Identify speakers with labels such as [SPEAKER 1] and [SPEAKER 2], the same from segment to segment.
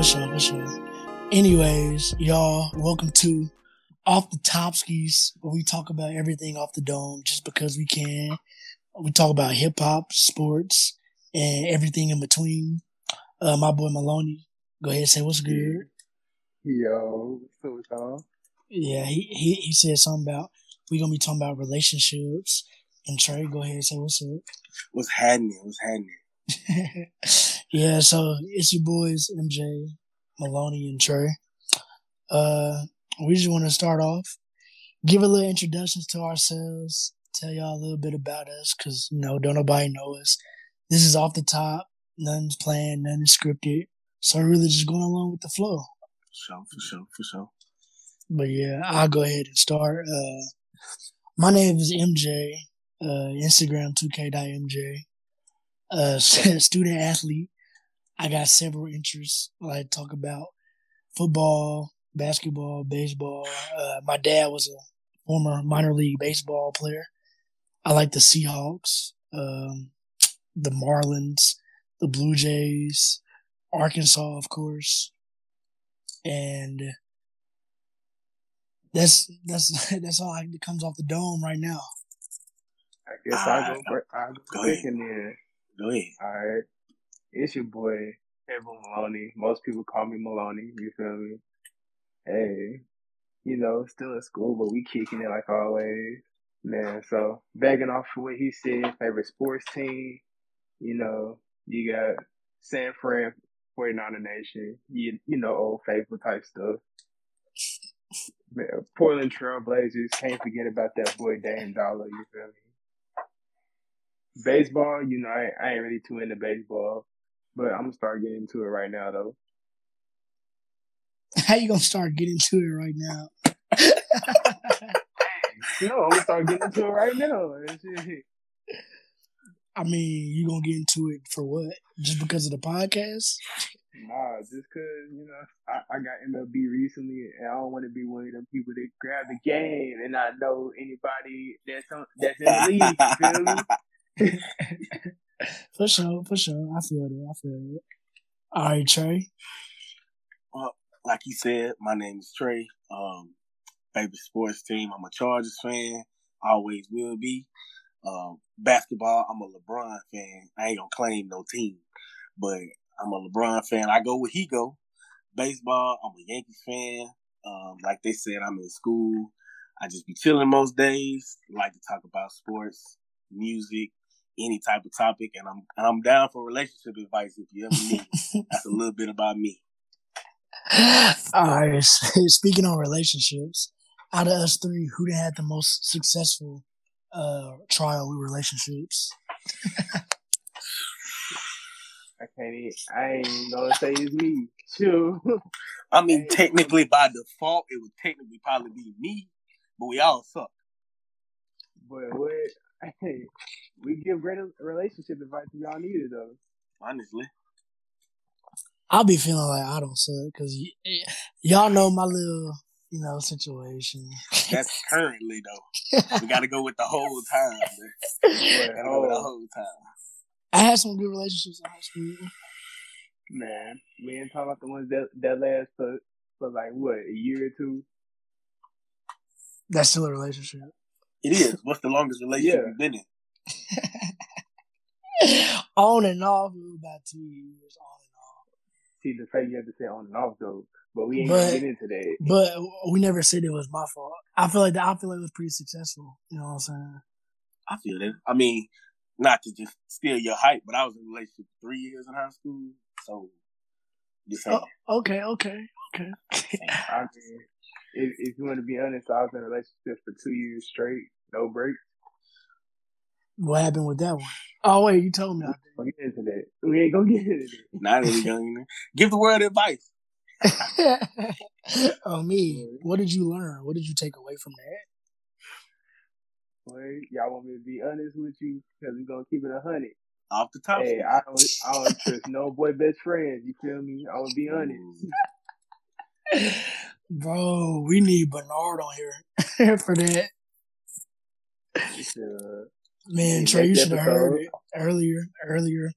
[SPEAKER 1] for sure, for sure. Anyways, y'all, welcome to Off the Topskis, where we talk about everything off the dome just because we can. We talk about hip hop, sports, and everything in between. Uh, my boy Maloney, go ahead and say what's good.
[SPEAKER 2] Yo, what's up?
[SPEAKER 1] Yeah, he, he, he said something about we gonna be talking about relationships. And Trey, go ahead and say what's up.
[SPEAKER 3] What's happening? What's happening?
[SPEAKER 1] yeah, so it's your boys MJ, Maloney, and Trey. Uh, we just want to start off, give a little introductions to ourselves, tell y'all a little bit about us, cause you know don't nobody know us. This is off the top, nothing's planned, nothing's scripted, so we're really just going along with the flow.
[SPEAKER 3] For sure, for sure, for sure.
[SPEAKER 1] But yeah, I'll go ahead and start. Uh, my name is MJ. Uh, Instagram 2k.mj. Uh, student athlete. I got several interests. I like to talk about football, basketball, baseball. Uh, my dad was a former minor league baseball player. I like the Seahawks, um, the Marlins, the Blue Jays, Arkansas, of course, and that's that's that's all that comes off the dome right now.
[SPEAKER 2] I guess I'll go, for, I'll go,
[SPEAKER 3] Go ahead.
[SPEAKER 2] in there.
[SPEAKER 3] Go ahead.
[SPEAKER 2] All right. It's your boy, Edwin Maloney. Most people call me Maloney. You feel me? Hey, you know, still in school, but we kicking it like always. Man, so bagging off of what he said, favorite sports team, you know, you got San Fran 49er Nation, you, you know, old faithful type stuff. Man, Portland Trail Blazers, can't forget about that boy Dame Dolla, you feel me? Baseball, you know, I, I ain't really too into baseball, but I'm gonna start getting to it right now though.
[SPEAKER 1] How you gonna start getting to it right now?
[SPEAKER 2] No, I'm gonna start getting into it right now.
[SPEAKER 1] I mean, you gonna get into it for what? Just because of the podcast?
[SPEAKER 2] Nah, just cause, you know, I, I got MLB recently and I don't want to be one of them people that grab the game and not know anybody that's on, that's in the league, feel me?
[SPEAKER 1] for sure, for sure. I feel it. I feel it. All right, Trey.
[SPEAKER 3] Well, like you said, my name is Trey. Um, favorite sports team. I'm a Chargers fan. Always will be. Um, basketball. I'm a LeBron fan. I ain't gonna claim no team, but I'm a LeBron fan. I go where he go. Baseball. I'm a Yankees fan. Um, like they said, I'm in school. I just be chilling most days. Like to talk about sports, music, any type of topic, and I'm and I'm down for relationship advice if you ever need. That's a little bit about me.
[SPEAKER 1] All right. Speaking on relationships, out of us three, who done had the most successful uh trial with relationships?
[SPEAKER 2] I can't I ain't gonna say it's me. Sure.
[SPEAKER 3] I mean, technically by default, it would technically probably be me, but we all suck.
[SPEAKER 2] but what, hey, we give great relationship advice if y'all need it though.
[SPEAKER 3] Honestly,
[SPEAKER 1] I'll be feeling like I don't suck because y- y- y'all know my little, you know, situation.
[SPEAKER 3] that's currently though. We got to go with the whole time. Man.
[SPEAKER 2] But,
[SPEAKER 3] Gotta go the
[SPEAKER 2] oh,
[SPEAKER 3] whole time.
[SPEAKER 1] I had some good relationships in high school.
[SPEAKER 2] man, we ain't talking about the ones that, that last for, for like, what, a year or two?
[SPEAKER 1] That's still a relationship.
[SPEAKER 3] It is. What's the longest relationship
[SPEAKER 2] Yeah.
[SPEAKER 3] you've been in?
[SPEAKER 1] on and off, it was about two years. On and off.
[SPEAKER 2] See, the fact you have to say on and off though, but we ain't
[SPEAKER 1] But-
[SPEAKER 2] gonna get into that.
[SPEAKER 1] but we never said it was my fault. I feel like the, I feel like it was pretty successful. You know what I'm saying?
[SPEAKER 3] I feel that. I mean, not to just steal your hype, but I was in a relationship for three years in high school, so.
[SPEAKER 1] Oh, okay, okay, okay.
[SPEAKER 2] I mean, if, if you want to be honest, I was in a relationship for two years straight, no break.
[SPEAKER 1] what happened with that one? Oh wait, you told me. I
[SPEAKER 2] We'll get into that. We ain't gonna get into that.
[SPEAKER 3] Not any young. Give the world advice.
[SPEAKER 1] oh me. What did you learn? What did you take away from that?
[SPEAKER 2] Boy, y'all want me to be honest with you? Because we're gonna keep it a hundred.
[SPEAKER 3] Off the top.
[SPEAKER 2] Hey, I don't, I don't trust no boy best friends. You feel me? I will be honest.
[SPEAKER 1] Bro, we need Bernard on here for that. Man, Trey, you should have heard it earlier. Earlier,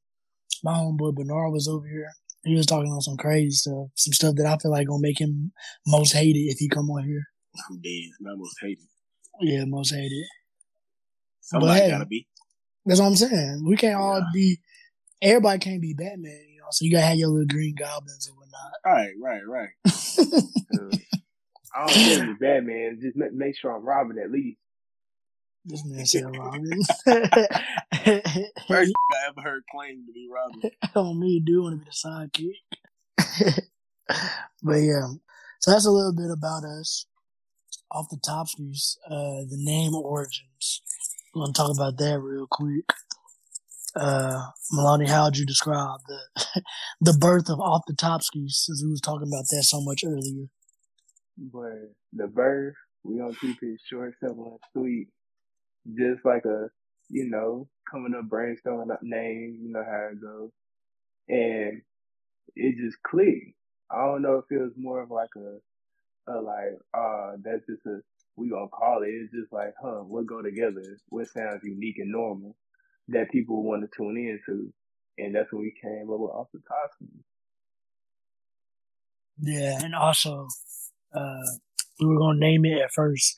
[SPEAKER 1] my homeboy Bernard was over here. He was talking on some crazy stuff, some stuff that I feel like gonna make him most hated if he come on here.
[SPEAKER 3] I'm dead. Not most hated.
[SPEAKER 1] Yeah, most hated.
[SPEAKER 3] Somebody
[SPEAKER 1] hey,
[SPEAKER 3] gotta be.
[SPEAKER 1] That's what I'm saying. We can't all be. Everybody can't be Batman, you know. So you gotta have your little green goblins and whatnot.
[SPEAKER 3] Right, right, right.
[SPEAKER 2] Uh, I don't care if Batman. Just make sure I'm robbing at least.
[SPEAKER 1] This man said Robin.
[SPEAKER 3] First I ever heard claim to be Robin.
[SPEAKER 1] on me, do want to be the sidekick. but yeah, so that's a little bit about us. Off the top streets, uh, the name origins. We're gonna talk about that real quick. Uh, Maloney, how would you describe the the birth of off the top streets? Since we was talking about that so much earlier.
[SPEAKER 2] But the birth, we gonna keep it short, simple, and sweet. Just like a, you know, coming up brainstorming up name, you know how it goes. And it just clicked. I don't know if it was more of like a, a like, uh, that's just a, we gonna call it. It's just like, huh, what go together? What sounds unique and normal that people want to tune into. And that's when we came up with top.
[SPEAKER 1] Yeah, and also, uh, we were gonna name it at first.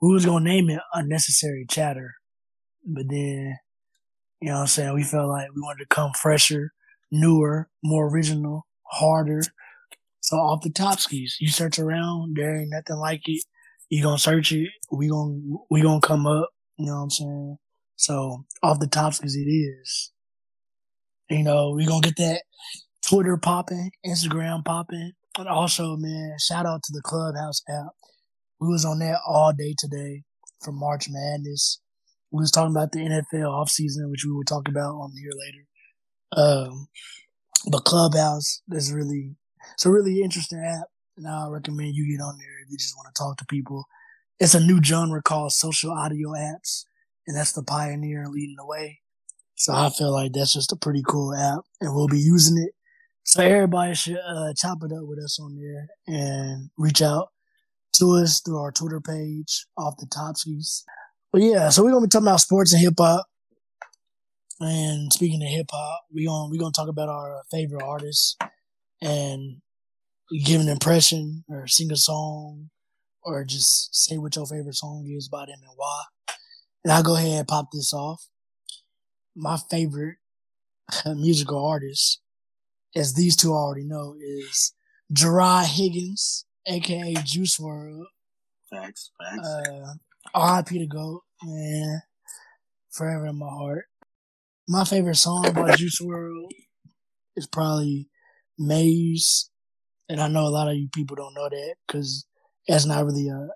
[SPEAKER 1] We was gonna name it unnecessary chatter, but then, you know, what I'm saying we felt like we wanted to come fresher, newer, more original, harder. So off the Topskis, you search around, there ain't nothing like it. You gonna search it, we gonna we gonna come up. You know what I'm saying? So off the Topskis, it is. You know, we gonna get that Twitter popping, Instagram popping. And also, man, shout out to the Clubhouse app. We was on that all day today for March Madness. We was talking about the NFL offseason, which we will talk about on here later. Um, but Clubhouse is really, it's a really interesting app. And I recommend you get on there if you just want to talk to people. It's a new genre called social audio apps. And that's the pioneer leading the way. So I feel like that's just a pretty cool app and we'll be using it so everybody should uh, chop it up with us on there and reach out to us through our Twitter page off the Topskis. But yeah, so we're gonna be talking about sports and hip hop. And speaking of hip hop, we gonna we gonna talk about our favorite artists and give an impression or sing a song or just say what your favorite song is by them and why. And I'll go ahead and pop this off. My favorite musical artist as these two already know, is Jarad Higgins, aka Juice WRLD.
[SPEAKER 3] Facts, facts.
[SPEAKER 1] Uh, R.I.P. to GOAT, man. Forever in my heart. My favorite song by Juice WRLD is probably Maze. And I know a lot of you people don't know that because that's not really a,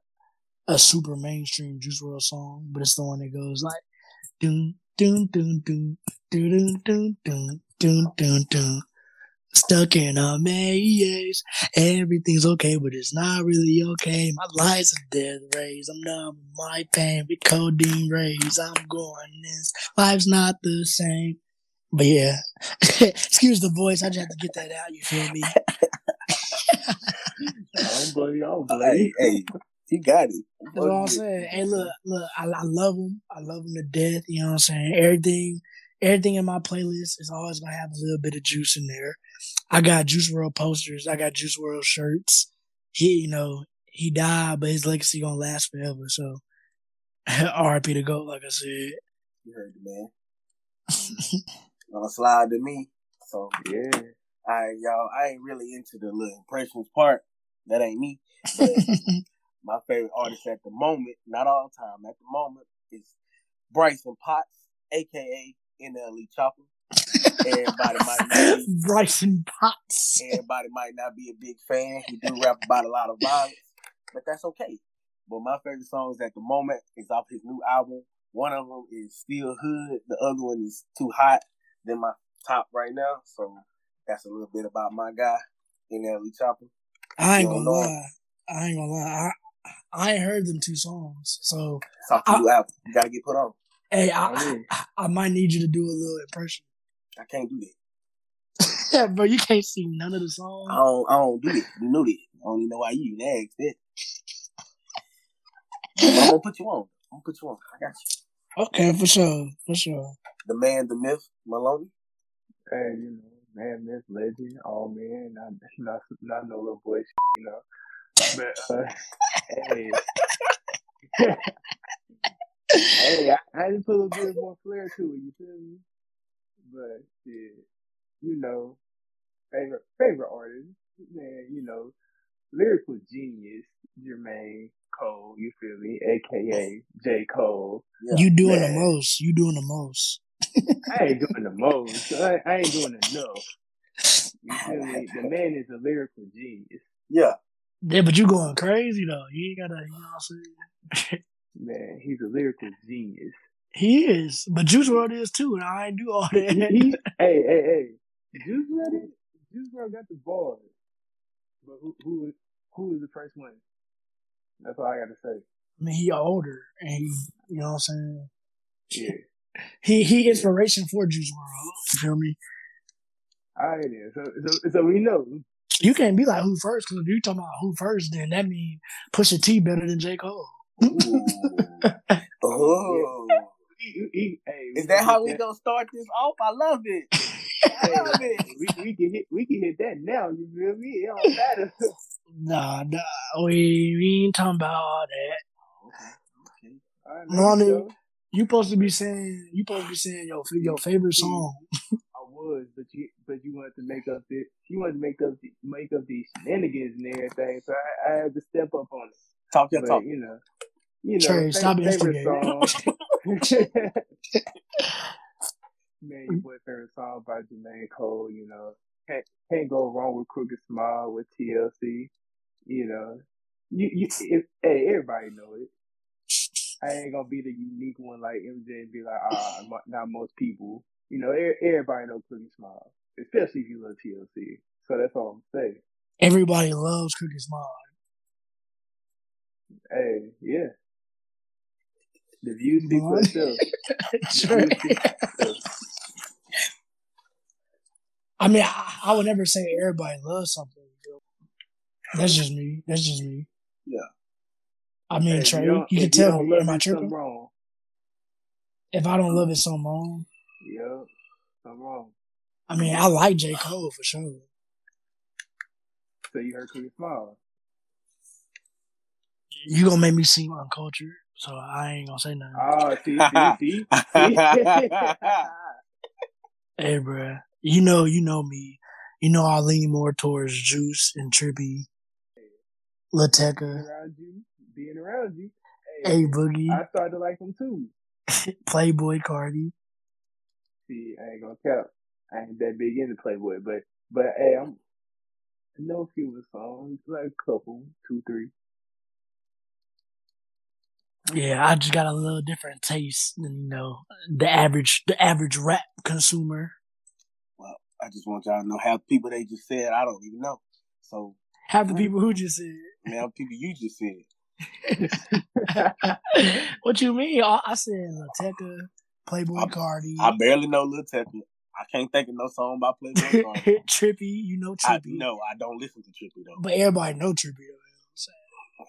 [SPEAKER 1] a super mainstream Juice WRLD song, but it's the one that goes like, doon, doon, doon, doon, doon, doon, doon, doon, doon, doon. Stuck in a maze. Everything's okay, but it's not really okay. My life's a death race. I'm numb my pain with codeine rays. I'm going this. Life's not the same. But yeah, excuse the voice. I just have to get that out. You feel me?
[SPEAKER 2] I don't blame you. I don't blame
[SPEAKER 3] hey,
[SPEAKER 2] you.
[SPEAKER 3] hey, you got it.
[SPEAKER 1] That's what I'm saying. Hey, look, look, I, I love him. I love him to death. You know what I'm saying? Everything, everything in my playlist is always gonna have a little bit of juice in there. I got Juice WRLD posters. I got Juice WRLD shirts. He, you know, he died, but his legacy gonna last forever. So, R.I.P. to GOAT, like I said.
[SPEAKER 3] You heard the man. Gonna slide to me. So,
[SPEAKER 2] Yeah.
[SPEAKER 3] alright, y'all. I ain't really into the little impressions part. That ain't me. But my favorite artist at the moment, not all time, at the moment, is Bryson Potts, aka NLE Choppa. Everybody might not be,
[SPEAKER 1] Bryson Potts.
[SPEAKER 3] everybody might not be a big fan. He do rap about a lot of violence, but that's okay. But my favorite songs at the moment is off his new album. One of them is Still Hood. The other one is Too Hot. They're my top right now. So that's a little bit about my guy, NLE Choppa.
[SPEAKER 1] I ain't gonna lie. I ain't gonna lie. I, I ain't heard them two songs. So,
[SPEAKER 3] It's off the new album. You gotta get put on.
[SPEAKER 1] hey,
[SPEAKER 2] I
[SPEAKER 1] I, I, I might need you to do a little impression.
[SPEAKER 3] I can't do that.
[SPEAKER 1] Yeah, bro, you can't see none of the songs.
[SPEAKER 3] I don't, I don't do that. You know that. I don't even know why you even asked that. I'm gonna put you on. I'm gonna put you on. I got you.
[SPEAKER 1] Okay, for sure, for sure.
[SPEAKER 3] The man, the myth, Maloney.
[SPEAKER 2] hey, you know, man, Miss Legend, all man, not not not no little boy, you know. But uh, hey, hey, I, I just put a little bit more flair to it. You feel me? But yeah, you know, favorite favorite artist, man. You know, lyrical genius, Jermaine Cole. You feel me? AKA J Cole.
[SPEAKER 1] Yeah. You doing man. the most. You doing the most.
[SPEAKER 2] I ain't doing the most. I, I ain't doing enough. You feel me? The man is a lyrical genius.
[SPEAKER 3] Yeah.
[SPEAKER 1] Yeah, but you going crazy though. You ain't gotta, you know what I'm saying?
[SPEAKER 2] Man, he's a lyrical genius.
[SPEAKER 1] He is, but Juice WRLD is too, and I ain't do all that.
[SPEAKER 2] he, hey, hey, hey, Juice WRLD, Juice WRLD got the bars, but who, who, who is the first one? That's all I got to say.
[SPEAKER 1] I mean, he older, and he, you know what I'm saying?
[SPEAKER 2] Yeah.
[SPEAKER 1] he he inspiration for Juice WRLD. You feel me?
[SPEAKER 2] All right, then. So, so, so we know
[SPEAKER 1] you can't be like who first because if you talking about who first, then that means Pusha T better than J Cole.
[SPEAKER 3] oh. He, he, hey, Is that how we gonna start this off? I love it. I love it.
[SPEAKER 2] We, we can hit we can hit that now. You feel me? It don't matter.
[SPEAKER 1] nah, nah, we, we ain't talking about all that.
[SPEAKER 2] Okay. okay. All right, Lonnie,
[SPEAKER 1] you supposed to be saying you supposed to be saying your your favorite song I
[SPEAKER 2] was, but you but you wanted to make up this you wanted to make up the, make up these shenanigans and everything. So I, I had to step up on it.
[SPEAKER 3] Talk your talk.
[SPEAKER 2] You know, you know, Trey, stop song. Man, your boy favorite song by Jermaine Cole. You know, can't can't go wrong with Crooked Smile with TLC. You know, you you it, hey everybody know it. I ain't gonna be the unique one like MJ and be like, ah, not most people you know, everybody knows Crooked Smile, especially if you love TLC. So that's all I'm saying.
[SPEAKER 1] Everybody loves Crooked Smile.
[SPEAKER 2] Hey, yeah. The views speak for itself.
[SPEAKER 1] I mean, I, I, would never say everybody loves something. That's just me. That's just me.
[SPEAKER 3] Yeah.
[SPEAKER 1] I mean, hey, Trey, you, you can tell. Am I tripping? Wrong. If I don't love it, so wrong.
[SPEAKER 2] Yep. I'm wrong.
[SPEAKER 1] I mean, I like J. Cole for sure.
[SPEAKER 2] So you heard Cookie Smile.
[SPEAKER 1] You gonna make me seem uncultured, so I ain't gonna say nothing.
[SPEAKER 2] Oh, see, see, see.
[SPEAKER 1] hey, bro, you know, you know me. You know, I lean more towards Juice and Trippie, Lateca.
[SPEAKER 2] Being around you, being around you.
[SPEAKER 1] Hey, hey Boogie.
[SPEAKER 2] I started to like him too.
[SPEAKER 1] Playboi Carti
[SPEAKER 2] see, I ain't gonna count. I ain't that big into Playboi, but but hey, I'm I know a few of the songs, like a couple, two, three.
[SPEAKER 1] Yeah, I just got a little different taste than you know the average the average rap consumer.
[SPEAKER 3] Well, I just want y'all to know half the people they just said I don't even know. So
[SPEAKER 1] half the people who just said,
[SPEAKER 3] man, people you just said.
[SPEAKER 1] what you mean? I said Lil Tecca, Playboi I, Carti.
[SPEAKER 3] I barely know Lil Tecca. I can't think of no song by Playboi Carti.
[SPEAKER 1] Trippie, you know Trippie. I,
[SPEAKER 3] no, I don't listen to Trippie though.
[SPEAKER 1] But everybody know Trippie though.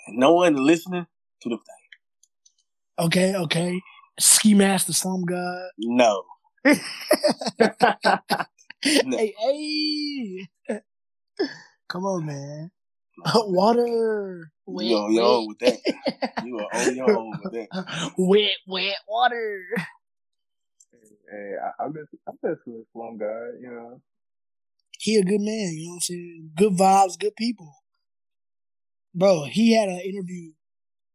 [SPEAKER 3] No one listening to the thing.
[SPEAKER 1] Okay, okay. Ski Mask the Slump God.
[SPEAKER 3] No. no.
[SPEAKER 1] Hey, hey. Come on, man. water.
[SPEAKER 3] Wet, you on your own with that. You are on your own with that.
[SPEAKER 1] Wet, wet water.
[SPEAKER 2] Hey, I, I miss I miss with Slum God, you know.
[SPEAKER 1] He a good man, you know what I'm saying? Good vibes, good people. Bro, he had an interview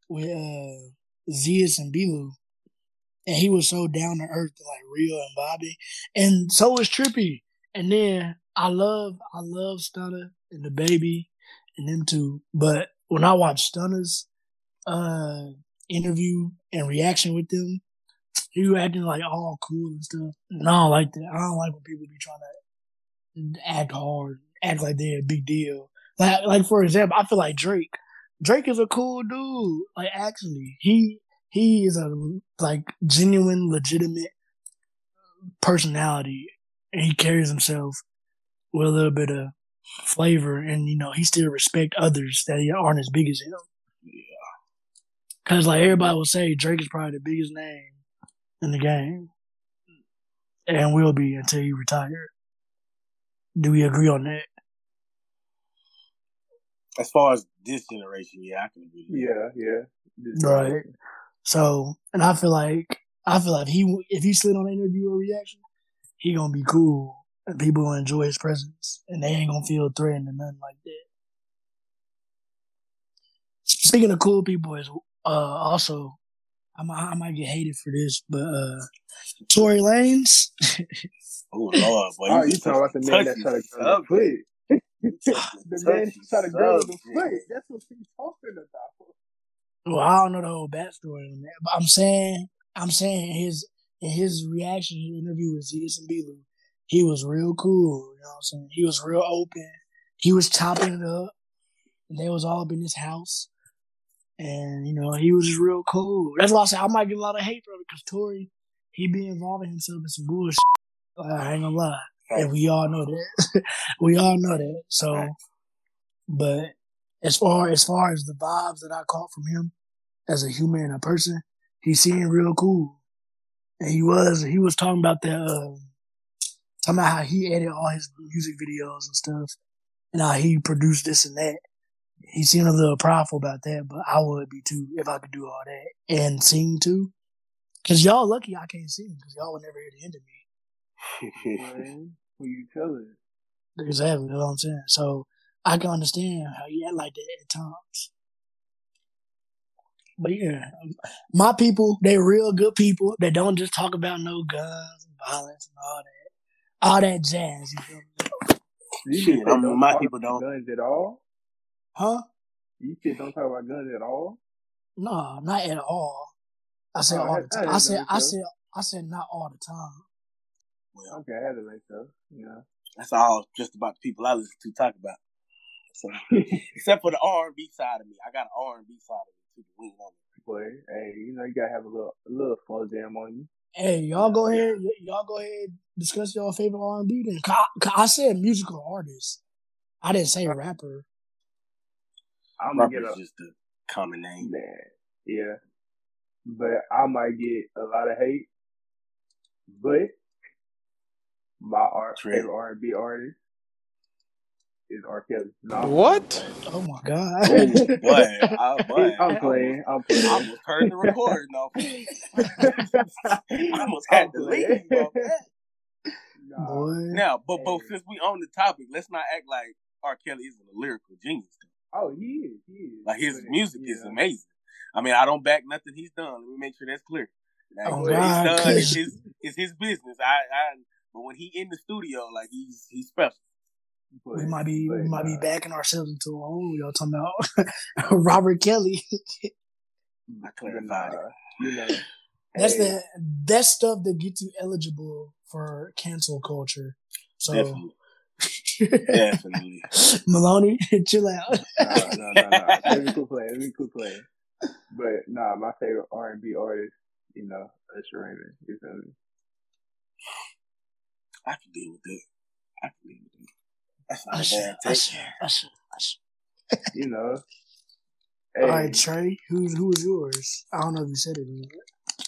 [SPEAKER 1] with uh Zias and B. Lou. And he was so down to earth like Real and Bobby. And so was Trippie. And then I love I love Stunna and DaBaby and them two. But when I watch Stunna's uh interview and reaction with them, you acting like all cool and stuff. And I don't like that. I don't like when people be trying to act hard, act like they're a big deal. Like, like for example, I feel like Drake. Drake is a cool dude. Like actually, he he is a like genuine, legitimate personality, and he carries himself with a little bit of flavor, and you know he still respect others that aren't as big as him. Yeah. Cause like everybody will say, Drake is probably the biggest name in the game, and will be until he retires. Do we agree on that?
[SPEAKER 3] As far as this generation, yeah, I can agree.
[SPEAKER 2] Yeah, yeah. This-
[SPEAKER 1] Right. So, and I feel like I feel like he if he slid on an interview or reaction, he gonna be cool and people gonna enjoy his presence and they ain't gonna feel threatened or nothing like that. Speaking of cool people, is uh also I might I might get hated for this, but uh Tory Lanez,
[SPEAKER 3] Oh Lord, boy,
[SPEAKER 2] Oh, you talking about the man that
[SPEAKER 3] tried
[SPEAKER 2] to a girl in the
[SPEAKER 3] subject.
[SPEAKER 2] foot? The man
[SPEAKER 3] Touchy
[SPEAKER 2] shot a girl in the
[SPEAKER 3] subject.
[SPEAKER 2] foot. That's what she's talking about.
[SPEAKER 1] well, I don't know the whole backstory on that, but I'm saying I'm saying his his reaction to the interview with Zias and B. Lou, he was real cool. You know what I'm saying? He was real open. He was chopping it up. And they was all up in his house. And, you know, he was just real cool. That's why I say I might get a lot of hate from it because Tory, he be involving himself in some bullshit. Like, I ain't gonna lie. And we all know that. we all know that. So, but as far as far as the vibes that I caught from him as a human and a person, he seemed real cool. And he was he was talking about that uh, talking about how he edited all his music videos and stuff, and how he produced this and that. He seemed a little prideful about that, but I would be too if I could do all that and sing too. Cause y'all lucky I can't sing because y'all would never hear the end of me.
[SPEAKER 2] Man, who you telling?
[SPEAKER 1] Exactly, you know what I'm saying. So I can understand how you act like that at times. But yeah, my people, they real good people. They don't just talk about no guns and violence and all that, all that jazz. You feel me?
[SPEAKER 2] You
[SPEAKER 3] Shit,
[SPEAKER 2] said
[SPEAKER 3] I'm-
[SPEAKER 2] don't
[SPEAKER 3] my
[SPEAKER 2] talk
[SPEAKER 3] people
[SPEAKER 2] about
[SPEAKER 3] don't.
[SPEAKER 2] guns at all.
[SPEAKER 1] Huh?
[SPEAKER 2] You said don't talk about guns at all.
[SPEAKER 1] No, not at all. I said
[SPEAKER 2] Oh,
[SPEAKER 1] all the time. I
[SPEAKER 2] didn't
[SPEAKER 1] said I said I said not all the time.
[SPEAKER 3] Well,
[SPEAKER 2] Okay, I had to make so. Yeah.
[SPEAKER 3] that's all just about the people I listen to talk about. So, except for the R and B side of me, I got an R and B side of me too. to lean.
[SPEAKER 2] Boy, hey, you know you gotta have a little, a little slow jam on you.
[SPEAKER 1] Hey, y'all go ahead. y- Y'all go ahead. Discuss your favorite R and B. Then 'Cause I, 'cause I said musical artist. I didn't say rapper.
[SPEAKER 2] I'm gonna
[SPEAKER 3] Rapper
[SPEAKER 2] get
[SPEAKER 3] is
[SPEAKER 2] a
[SPEAKER 3] just a common name.
[SPEAKER 2] man, yeah, but I might get a lot of hate. But my art,
[SPEAKER 3] Trey.
[SPEAKER 2] favorite R and B artist is R. Kelly. No,
[SPEAKER 4] What?
[SPEAKER 1] Oh my god.
[SPEAKER 3] Ooh, boy, uh, boy,
[SPEAKER 2] I'm playing. I'm
[SPEAKER 3] I
[SPEAKER 2] playing.
[SPEAKER 3] almost heard the recording off. I
[SPEAKER 2] I
[SPEAKER 3] almost had to leave off.
[SPEAKER 2] Nah,
[SPEAKER 3] Now, but but
[SPEAKER 2] Hey.
[SPEAKER 3] since we on the topic, let's not act like R. Kelly isn't a lyrical genius.
[SPEAKER 2] Oh, he is. He is.
[SPEAKER 3] Like his
[SPEAKER 2] But,
[SPEAKER 3] music is amazing. I mean, I don't back nothing he's done. Let me make sure that's clear. Like,
[SPEAKER 1] Oh,
[SPEAKER 3] what
[SPEAKER 1] God,
[SPEAKER 3] he's done is
[SPEAKER 1] 'cause-
[SPEAKER 3] his is his business. I, I but when he in the studio, like he's he's special.
[SPEAKER 2] But,
[SPEAKER 1] We might be we
[SPEAKER 2] but,
[SPEAKER 1] might be
[SPEAKER 2] uh,
[SPEAKER 1] backing ourselves into a hole. Y'all talking about Robert Kelly.
[SPEAKER 3] I
[SPEAKER 2] but,
[SPEAKER 3] clarified it.
[SPEAKER 2] You know,
[SPEAKER 1] That's
[SPEAKER 2] hey,
[SPEAKER 1] the that's stuff that gets you eligible for cancel culture. So
[SPEAKER 3] Definitely, definitely.
[SPEAKER 1] Maloney, chill out.
[SPEAKER 2] Nah, no, no, no. Let me quit playing. Let me quit playing. But nah, my favorite R and B artist, you know, Usher Raymond. You feel me?
[SPEAKER 3] I can deal with that. I can deal with that. That's not a
[SPEAKER 1] Usher,
[SPEAKER 3] bad take.
[SPEAKER 1] Usher, Usher, Usher.
[SPEAKER 2] You know.
[SPEAKER 1] All right,
[SPEAKER 2] Hey,
[SPEAKER 1] Trey, who's who is yours? I don't know if you said it. or not.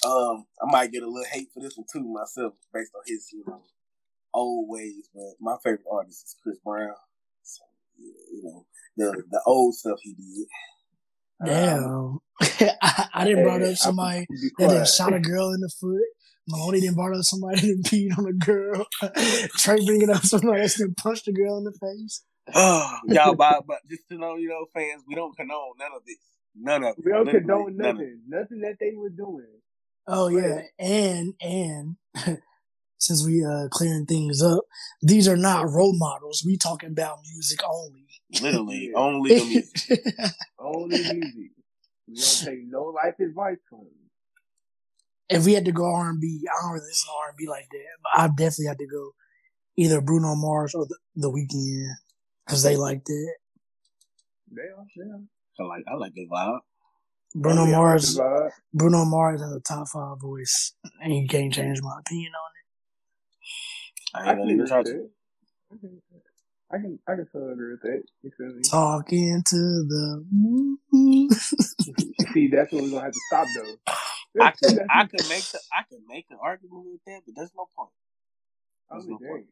[SPEAKER 3] Um, I might get a little hate for this one too myself, based on his you know old ways. But my favorite artist is Chris Brown. So yeah, you know the the old stuff he did.
[SPEAKER 1] Damn, I, I didn't brought
[SPEAKER 2] hey,
[SPEAKER 1] up somebody that done
[SPEAKER 2] quiet.
[SPEAKER 1] shot a girl in the foot. Maloney didn't brought up somebody that peed on a girl. Trey bringing up somebody that done punched a girl in the face.
[SPEAKER 3] Oh, y'all, but, but just to know, you know, fans, we don't condone none of this. None of it.
[SPEAKER 2] We don't
[SPEAKER 3] Literally
[SPEAKER 2] condone
[SPEAKER 3] none
[SPEAKER 2] nothing. Nothing that they were doing.
[SPEAKER 1] Oh yeah, and and since we uh clearing things up, these are not role models. We talking about music only.
[SPEAKER 3] Literally, only the music.
[SPEAKER 2] Only music. We don't take no life advice from them.
[SPEAKER 1] If we had to go R and B, I don't really listen to R and B like that, but I definitely had to go either Bruno Mars or the, the Weeknd because they like that.
[SPEAKER 2] They are, they.
[SPEAKER 3] I like, I like the vibe.
[SPEAKER 1] Bruno
[SPEAKER 2] Oh, yeah,
[SPEAKER 1] Mars,
[SPEAKER 2] that's the vibe.
[SPEAKER 1] Bruno Mars has a top five voice, and you can't change my opinion on
[SPEAKER 3] I
[SPEAKER 2] I
[SPEAKER 3] ain't
[SPEAKER 2] can
[SPEAKER 3] gonna even
[SPEAKER 2] with
[SPEAKER 3] try to.
[SPEAKER 2] That. I can, I can, totally agree with that. You feel me?
[SPEAKER 1] Talking to the moon.
[SPEAKER 2] See, that's what we're gonna have to stop though.
[SPEAKER 3] I could, I could make the, I could make an argument with that, but there's no point.
[SPEAKER 2] I
[SPEAKER 3] There's no point.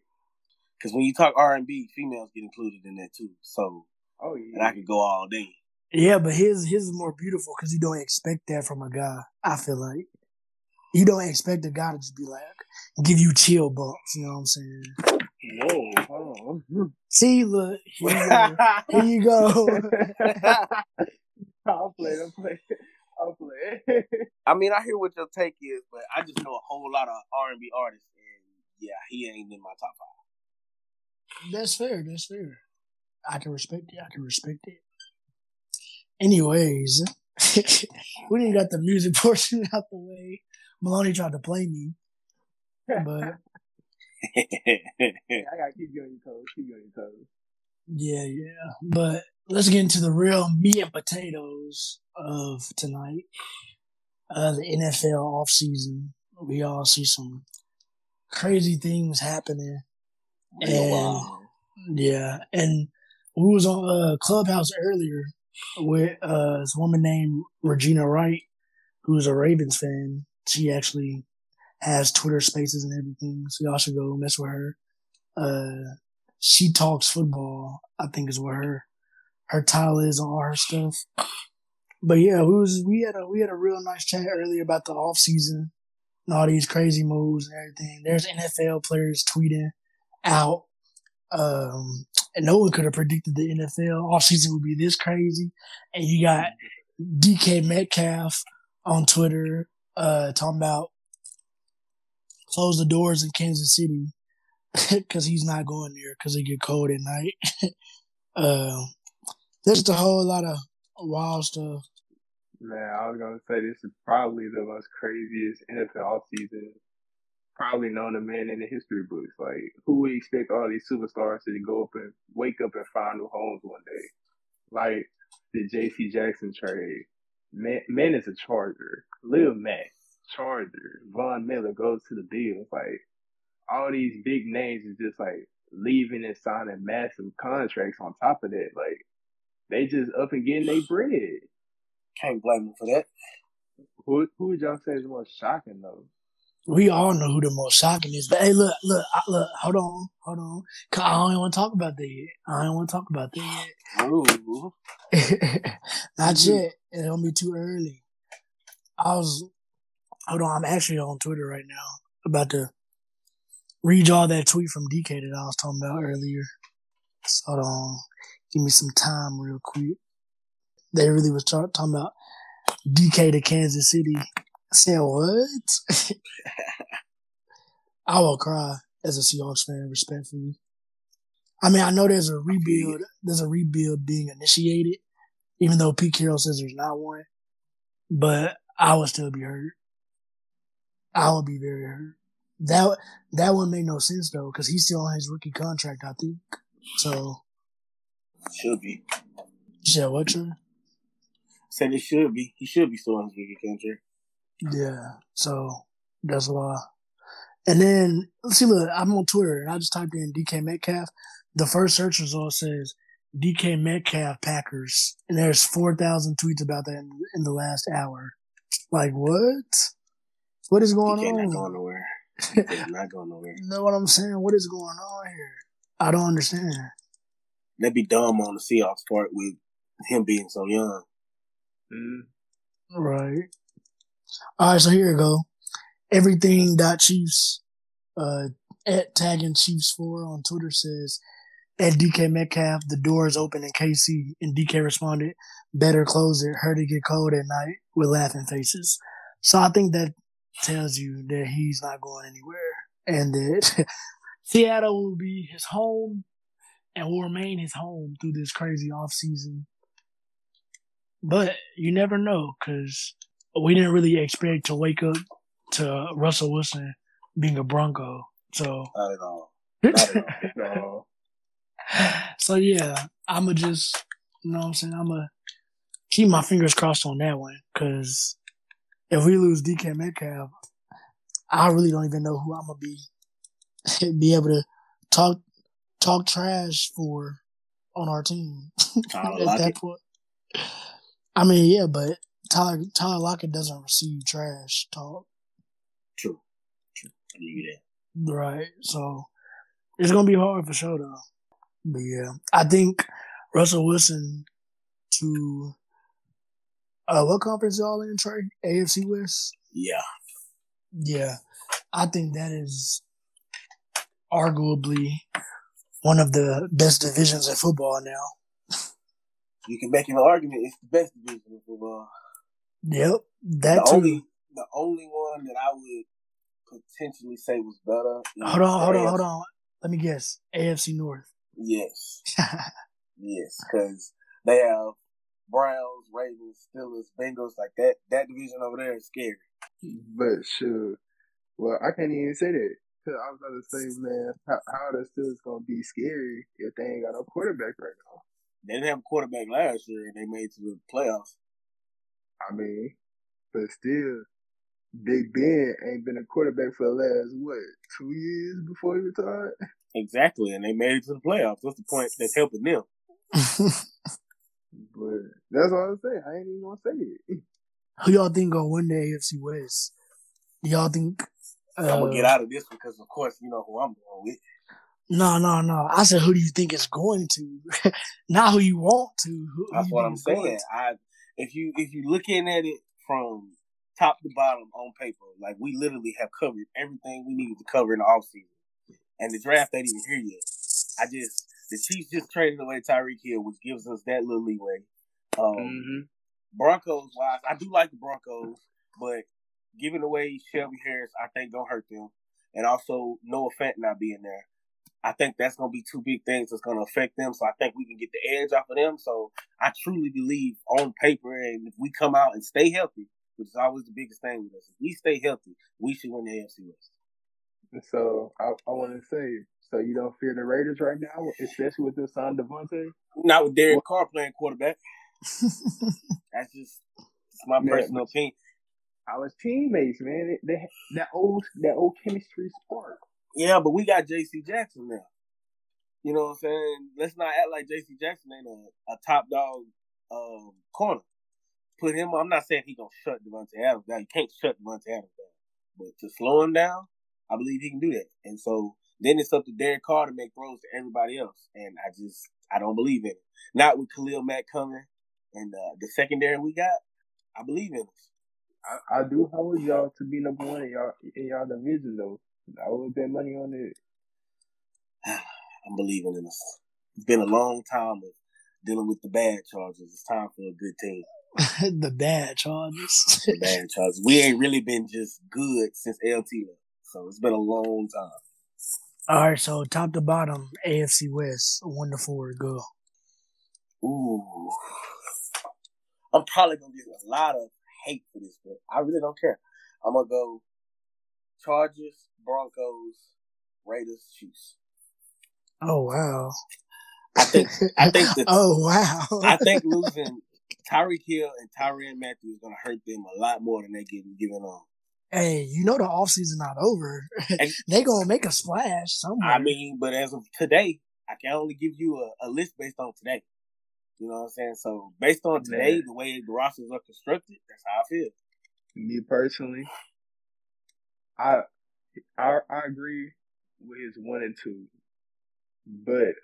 [SPEAKER 3] Because when you talk R and B, females get included in that too. So,
[SPEAKER 2] oh yeah,
[SPEAKER 3] and I could go all day.
[SPEAKER 1] Yeah, but his his is more beautiful because you don't expect that from a guy. I feel like you don't expect a guy to just be like give you chill bumps. You know what I'm saying?
[SPEAKER 2] Whoa, hold on.
[SPEAKER 1] See, look, here you go. Here you go.
[SPEAKER 2] I'll play. I'll play. I'll play.
[SPEAKER 3] I mean, I hear what your take is, but I just know a whole lot of R and B artists, and yeah, he ain't in my top five.
[SPEAKER 1] That's fair. That's fair. I can respect it. I can respect it. Anyways, we didn't got the music portion out the way. Maloney tried to play me, but
[SPEAKER 2] I gotta keep you on your toes. Keep you on your toes.
[SPEAKER 1] Yeah, yeah. But let's get into the real meat and potatoes of tonight. Uh, the NFL offseason. We all see some crazy things happening. And wow. yeah, and we was on uh, Clubhouse earlier with uh, this woman named Regina Wright, who's a Ravens fan. She actually has Twitter Spaces and everything, so y'all should go mess with her. Uh, she talks football. I think is what her her title is on all her stuff. But yeah, we was we had a we had a real nice chat earlier about the off season and all these crazy moves and everything. There's NFL players tweeting out, um, and no one could have predicted the NFL off season would be this crazy. And you got DK Metcalf on Twitter uh, talking about close the doors in Kansas City because he's not going there because it get cold at night. uh, there's a whole lot of wild stuff.
[SPEAKER 2] Man, I was gonna say this is probably the most craziest NFL season probably known to man in the history books. Like, who would expect all these superstars to go up and wake up and find new homes one day? Like the J.C. Jackson trade. Man, man is a Charger. Khalil Mack, Charger. Von Miller goes to the Bills. Like, all these big names is just like leaving and signing massive contracts on top of that. Like, they just up and getting their bread.
[SPEAKER 3] Can't blame them for that.
[SPEAKER 2] Who who would y'all say is the most shocking though?
[SPEAKER 1] We all know who the most shocking is, but hey, look, look, look, hold on, hold on. Cause I don't want to talk about that yet. I don't want to talk about that yet. Ooh. Not yet. It don't be too early. I was, Oh, hold on. I'm actually on Twitter right now about to read y'all that tweet from DK that I was talking about earlier. So hold on. Give me some time real quick. They really was talking about DK to Kansas City. I said, what? I will cry as a Seahawks fan, respectfully. I mean, I know there's a rebuild, there's a rebuild being initiated, even though Pete Carroll says there's not one. But I would still be hurt. I would be very hurt. That that would make no sense though, because he's still on his rookie contract, I think. So
[SPEAKER 3] should be.
[SPEAKER 1] Yeah, what, Trey?
[SPEAKER 3] Said it should be. He should be still on his rookie contract.
[SPEAKER 1] Yeah. So that's why. And then let's see. Look, I'm on Twitter and I just typed in DK Metcalf. The first search result says DK Metcalf Packers, and there's four thousand tweets about that in, in, the last hour. Like what? What is going
[SPEAKER 3] DK
[SPEAKER 1] on?
[SPEAKER 3] Not going nowhere. not going nowhere.
[SPEAKER 1] you know what I'm saying? What is going on here? I don't understand.
[SPEAKER 3] That'd be dumb on the Seahawks part with him being so young.
[SPEAKER 1] Mm. Right. All right, so here we go. Everything dot Chiefs, uh, at tagging Chiefs four on Twitter says at DK Metcalf, the door is open in KC, and DK responded, "Better close it. Heard it get cold at night." With laughing faces. So I think that tells you that he's not going anywhere, and that Seattle will be his home and will remain his home through this crazy off season. But you never know because we didn't really expect to wake up to Russell Wilson being a Bronco. So
[SPEAKER 3] not at all. Not at all.
[SPEAKER 1] so yeah, I'ma just you know what I'm saying. I'ma keep my fingers crossed on that one because if we lose DK Metcalf, I really don't even know who I'm gonna be be able to talk talk trash for on our team at like that it. point. I mean, yeah, but Tyler Tyler Lockett doesn't receive trash talk.
[SPEAKER 3] True, true. I knew
[SPEAKER 1] that. Right. So It's gonna be hard for sure though. But yeah, I think Russell Wilson to uh, what conference y'all in, Trey? AFC West.
[SPEAKER 3] Yeah,
[SPEAKER 1] Yeah, I think that is arguably one of the best divisions in football now.
[SPEAKER 3] you can make an argument. It's the best division of football.
[SPEAKER 1] Yep, that
[SPEAKER 3] the
[SPEAKER 1] too.
[SPEAKER 3] only the only one that I would potentially say was better.
[SPEAKER 1] hold on, hold
[SPEAKER 3] the
[SPEAKER 1] on, hold on. Let me guess. AFC North.
[SPEAKER 3] Yes, yes, because they have Browns, Ravens, Steelers, Bengals. Like that, that division over there is scary.
[SPEAKER 2] But sure. Well, I can't even say that. Cause I was about to say, man, how, how the Steelers gonna be scary if they ain't got no quarterback right now?
[SPEAKER 3] They didn't have a quarterback last year, and they made it to the playoffs.
[SPEAKER 2] I mean, but still, Big Ben ain't been a quarterback for the last what two years before he retired.
[SPEAKER 3] Exactly, and they made it to the playoffs. What's the point? That's helping them.
[SPEAKER 2] But that's all I'm saying. I ain't even gonna say it.
[SPEAKER 1] Who y'all think gonna win the AFC West? Do y'all think? Uh,
[SPEAKER 3] I'm gonna get out of this because, of course, you know who I'm going with.
[SPEAKER 1] No, no, no. I said, who do you think is going to? Not who you want to. Who, who
[SPEAKER 3] That's
[SPEAKER 1] you
[SPEAKER 3] what I'm
[SPEAKER 1] is going
[SPEAKER 3] saying. I if you if you looking at it from top to bottom on paper, like we literally have covered everything we needed to cover in the offseason. And the draft ain't even here yet. I just the Chiefs just traded away Tyreek Hill, which gives us that little leeway. Um,
[SPEAKER 2] Mm-hmm.
[SPEAKER 3] Broncos wise, I do like the Broncos, but giving away Shelby Harris, I think gonna hurt them, and also Noah Fant not being there. I think that's gonna be two big things that's gonna affect them. So I think we can get the edge off of them. So I truly believe on paper, and if we come out and stay healthy, which is always the biggest thing with us, if we stay healthy, we should win the AFC West.
[SPEAKER 2] So I, I want to say, so you don't fear the Raiders right now, especially with this son Davante.
[SPEAKER 3] Not with Derek Carr playing quarterback. That's just my
[SPEAKER 2] Man,
[SPEAKER 3] personal opinion.
[SPEAKER 2] Our teammates, man, they, they that old that old chemistry spark.
[SPEAKER 3] Yeah, but we got J.C. Jackson now. You know what I'm saying? Let's not act like J.C. Jackson ain't a, a top dog um, corner. Put him. I'm not saying he gonna shut Davante Adams down. You can't shut Davante Adams down, but to slow him down, I believe he can do that. And so then it's up to Derek Carr to make throws to everybody else. And I just I don't believe in it. Not with Khalil Mack coming and uh, the secondary we got. I believe in us.
[SPEAKER 2] I, I do hold y'all to be number one in y'all in y'all division though. I would bet money on it.
[SPEAKER 3] I'm believing in us. It's been a long time of dealing with the bad charges. It's time for a good team.
[SPEAKER 1] the bad charges.
[SPEAKER 3] The bad charges. We ain't really been just good since LT. So it's been a long time.
[SPEAKER 1] All right, so top to bottom, AFC West, one to four, go.
[SPEAKER 3] Ooh. I'm probably gonna get a lot of hate for this, but I really don't care. I'm gonna go Chargers, Broncos, Raiders, Chiefs.
[SPEAKER 1] Oh wow.
[SPEAKER 3] I think I think that
[SPEAKER 1] oh wow.
[SPEAKER 3] I think losing Tyreek Hill and Tyrann Mathieu is gonna hurt them a lot more than they getting given on.
[SPEAKER 1] Um, hey, you know the offseason not over. They gonna make a splash somewhere.
[SPEAKER 3] I mean, but as of today, I can only give you a, a list based on today. You know what I'm saying? So based on today,
[SPEAKER 2] Man.
[SPEAKER 3] the way the rosters are constructed, that's how I feel.
[SPEAKER 2] Me personally, I I I agree with his one and two, but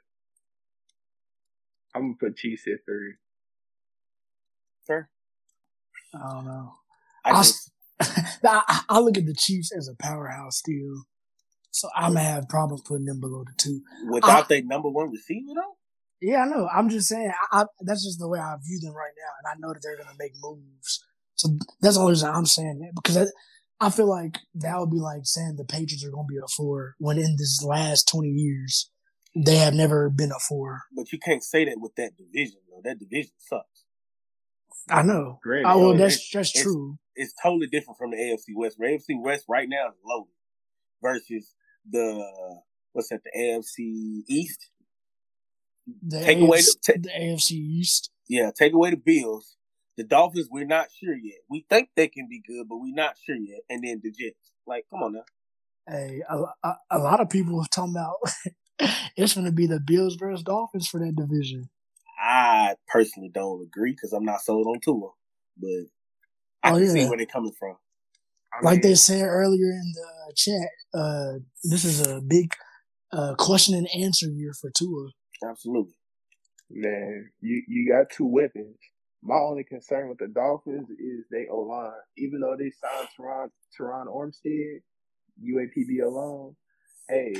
[SPEAKER 2] I'm gonna put Chiefs at three.
[SPEAKER 3] Fair.
[SPEAKER 1] I don't know.
[SPEAKER 3] I
[SPEAKER 1] I,
[SPEAKER 3] just,
[SPEAKER 1] I, I look at the Chiefs as a powerhouse still. So I'm gonna have problems putting them below the two.
[SPEAKER 3] without
[SPEAKER 1] I-
[SPEAKER 3] their number one receiver though,
[SPEAKER 1] Yeah, I know. I'm just saying. I, I, that's just the way I view them right now, and I know that they're gonna make moves. So that's the only reason I'm saying that because I, I feel like that would be like saying the Patriots are gonna be a four when in this last 20 years they have never been a four.
[SPEAKER 3] but you can't say that with that division though. That division sucks.
[SPEAKER 1] I know.
[SPEAKER 2] Granted,
[SPEAKER 1] Oh well,
[SPEAKER 3] it-
[SPEAKER 1] that's that's
[SPEAKER 3] it's-
[SPEAKER 1] true.
[SPEAKER 3] It's totally different from the AFC West. The AFC West right now is loaded versus the what's that? The AFC East.
[SPEAKER 1] The
[SPEAKER 3] take away the-
[SPEAKER 1] the AFC East.
[SPEAKER 3] Yeah, take away the Bills. The Dolphins, we're not sure yet. We think they can be good, but we're not sure yet. And then the Jets. Like, come on now.
[SPEAKER 1] Hey, a, a, a lot of people are talking about it's going to be the Bills versus Dolphins for that division.
[SPEAKER 3] I personally don't agree because I'm not sold on Tua, but I
[SPEAKER 1] Oh,
[SPEAKER 3] can
[SPEAKER 1] yeah.
[SPEAKER 3] see where they're coming from.
[SPEAKER 2] I
[SPEAKER 1] like
[SPEAKER 2] mean,
[SPEAKER 1] they said earlier in the chat, uh, this is a big uh, question and answer year for Tua.
[SPEAKER 3] Absolutely.
[SPEAKER 2] Man, you you got two weapons. My only concern with the Dolphins is they O line. Even though they signed Terron Terron Armstead, UAPB alone. Hey,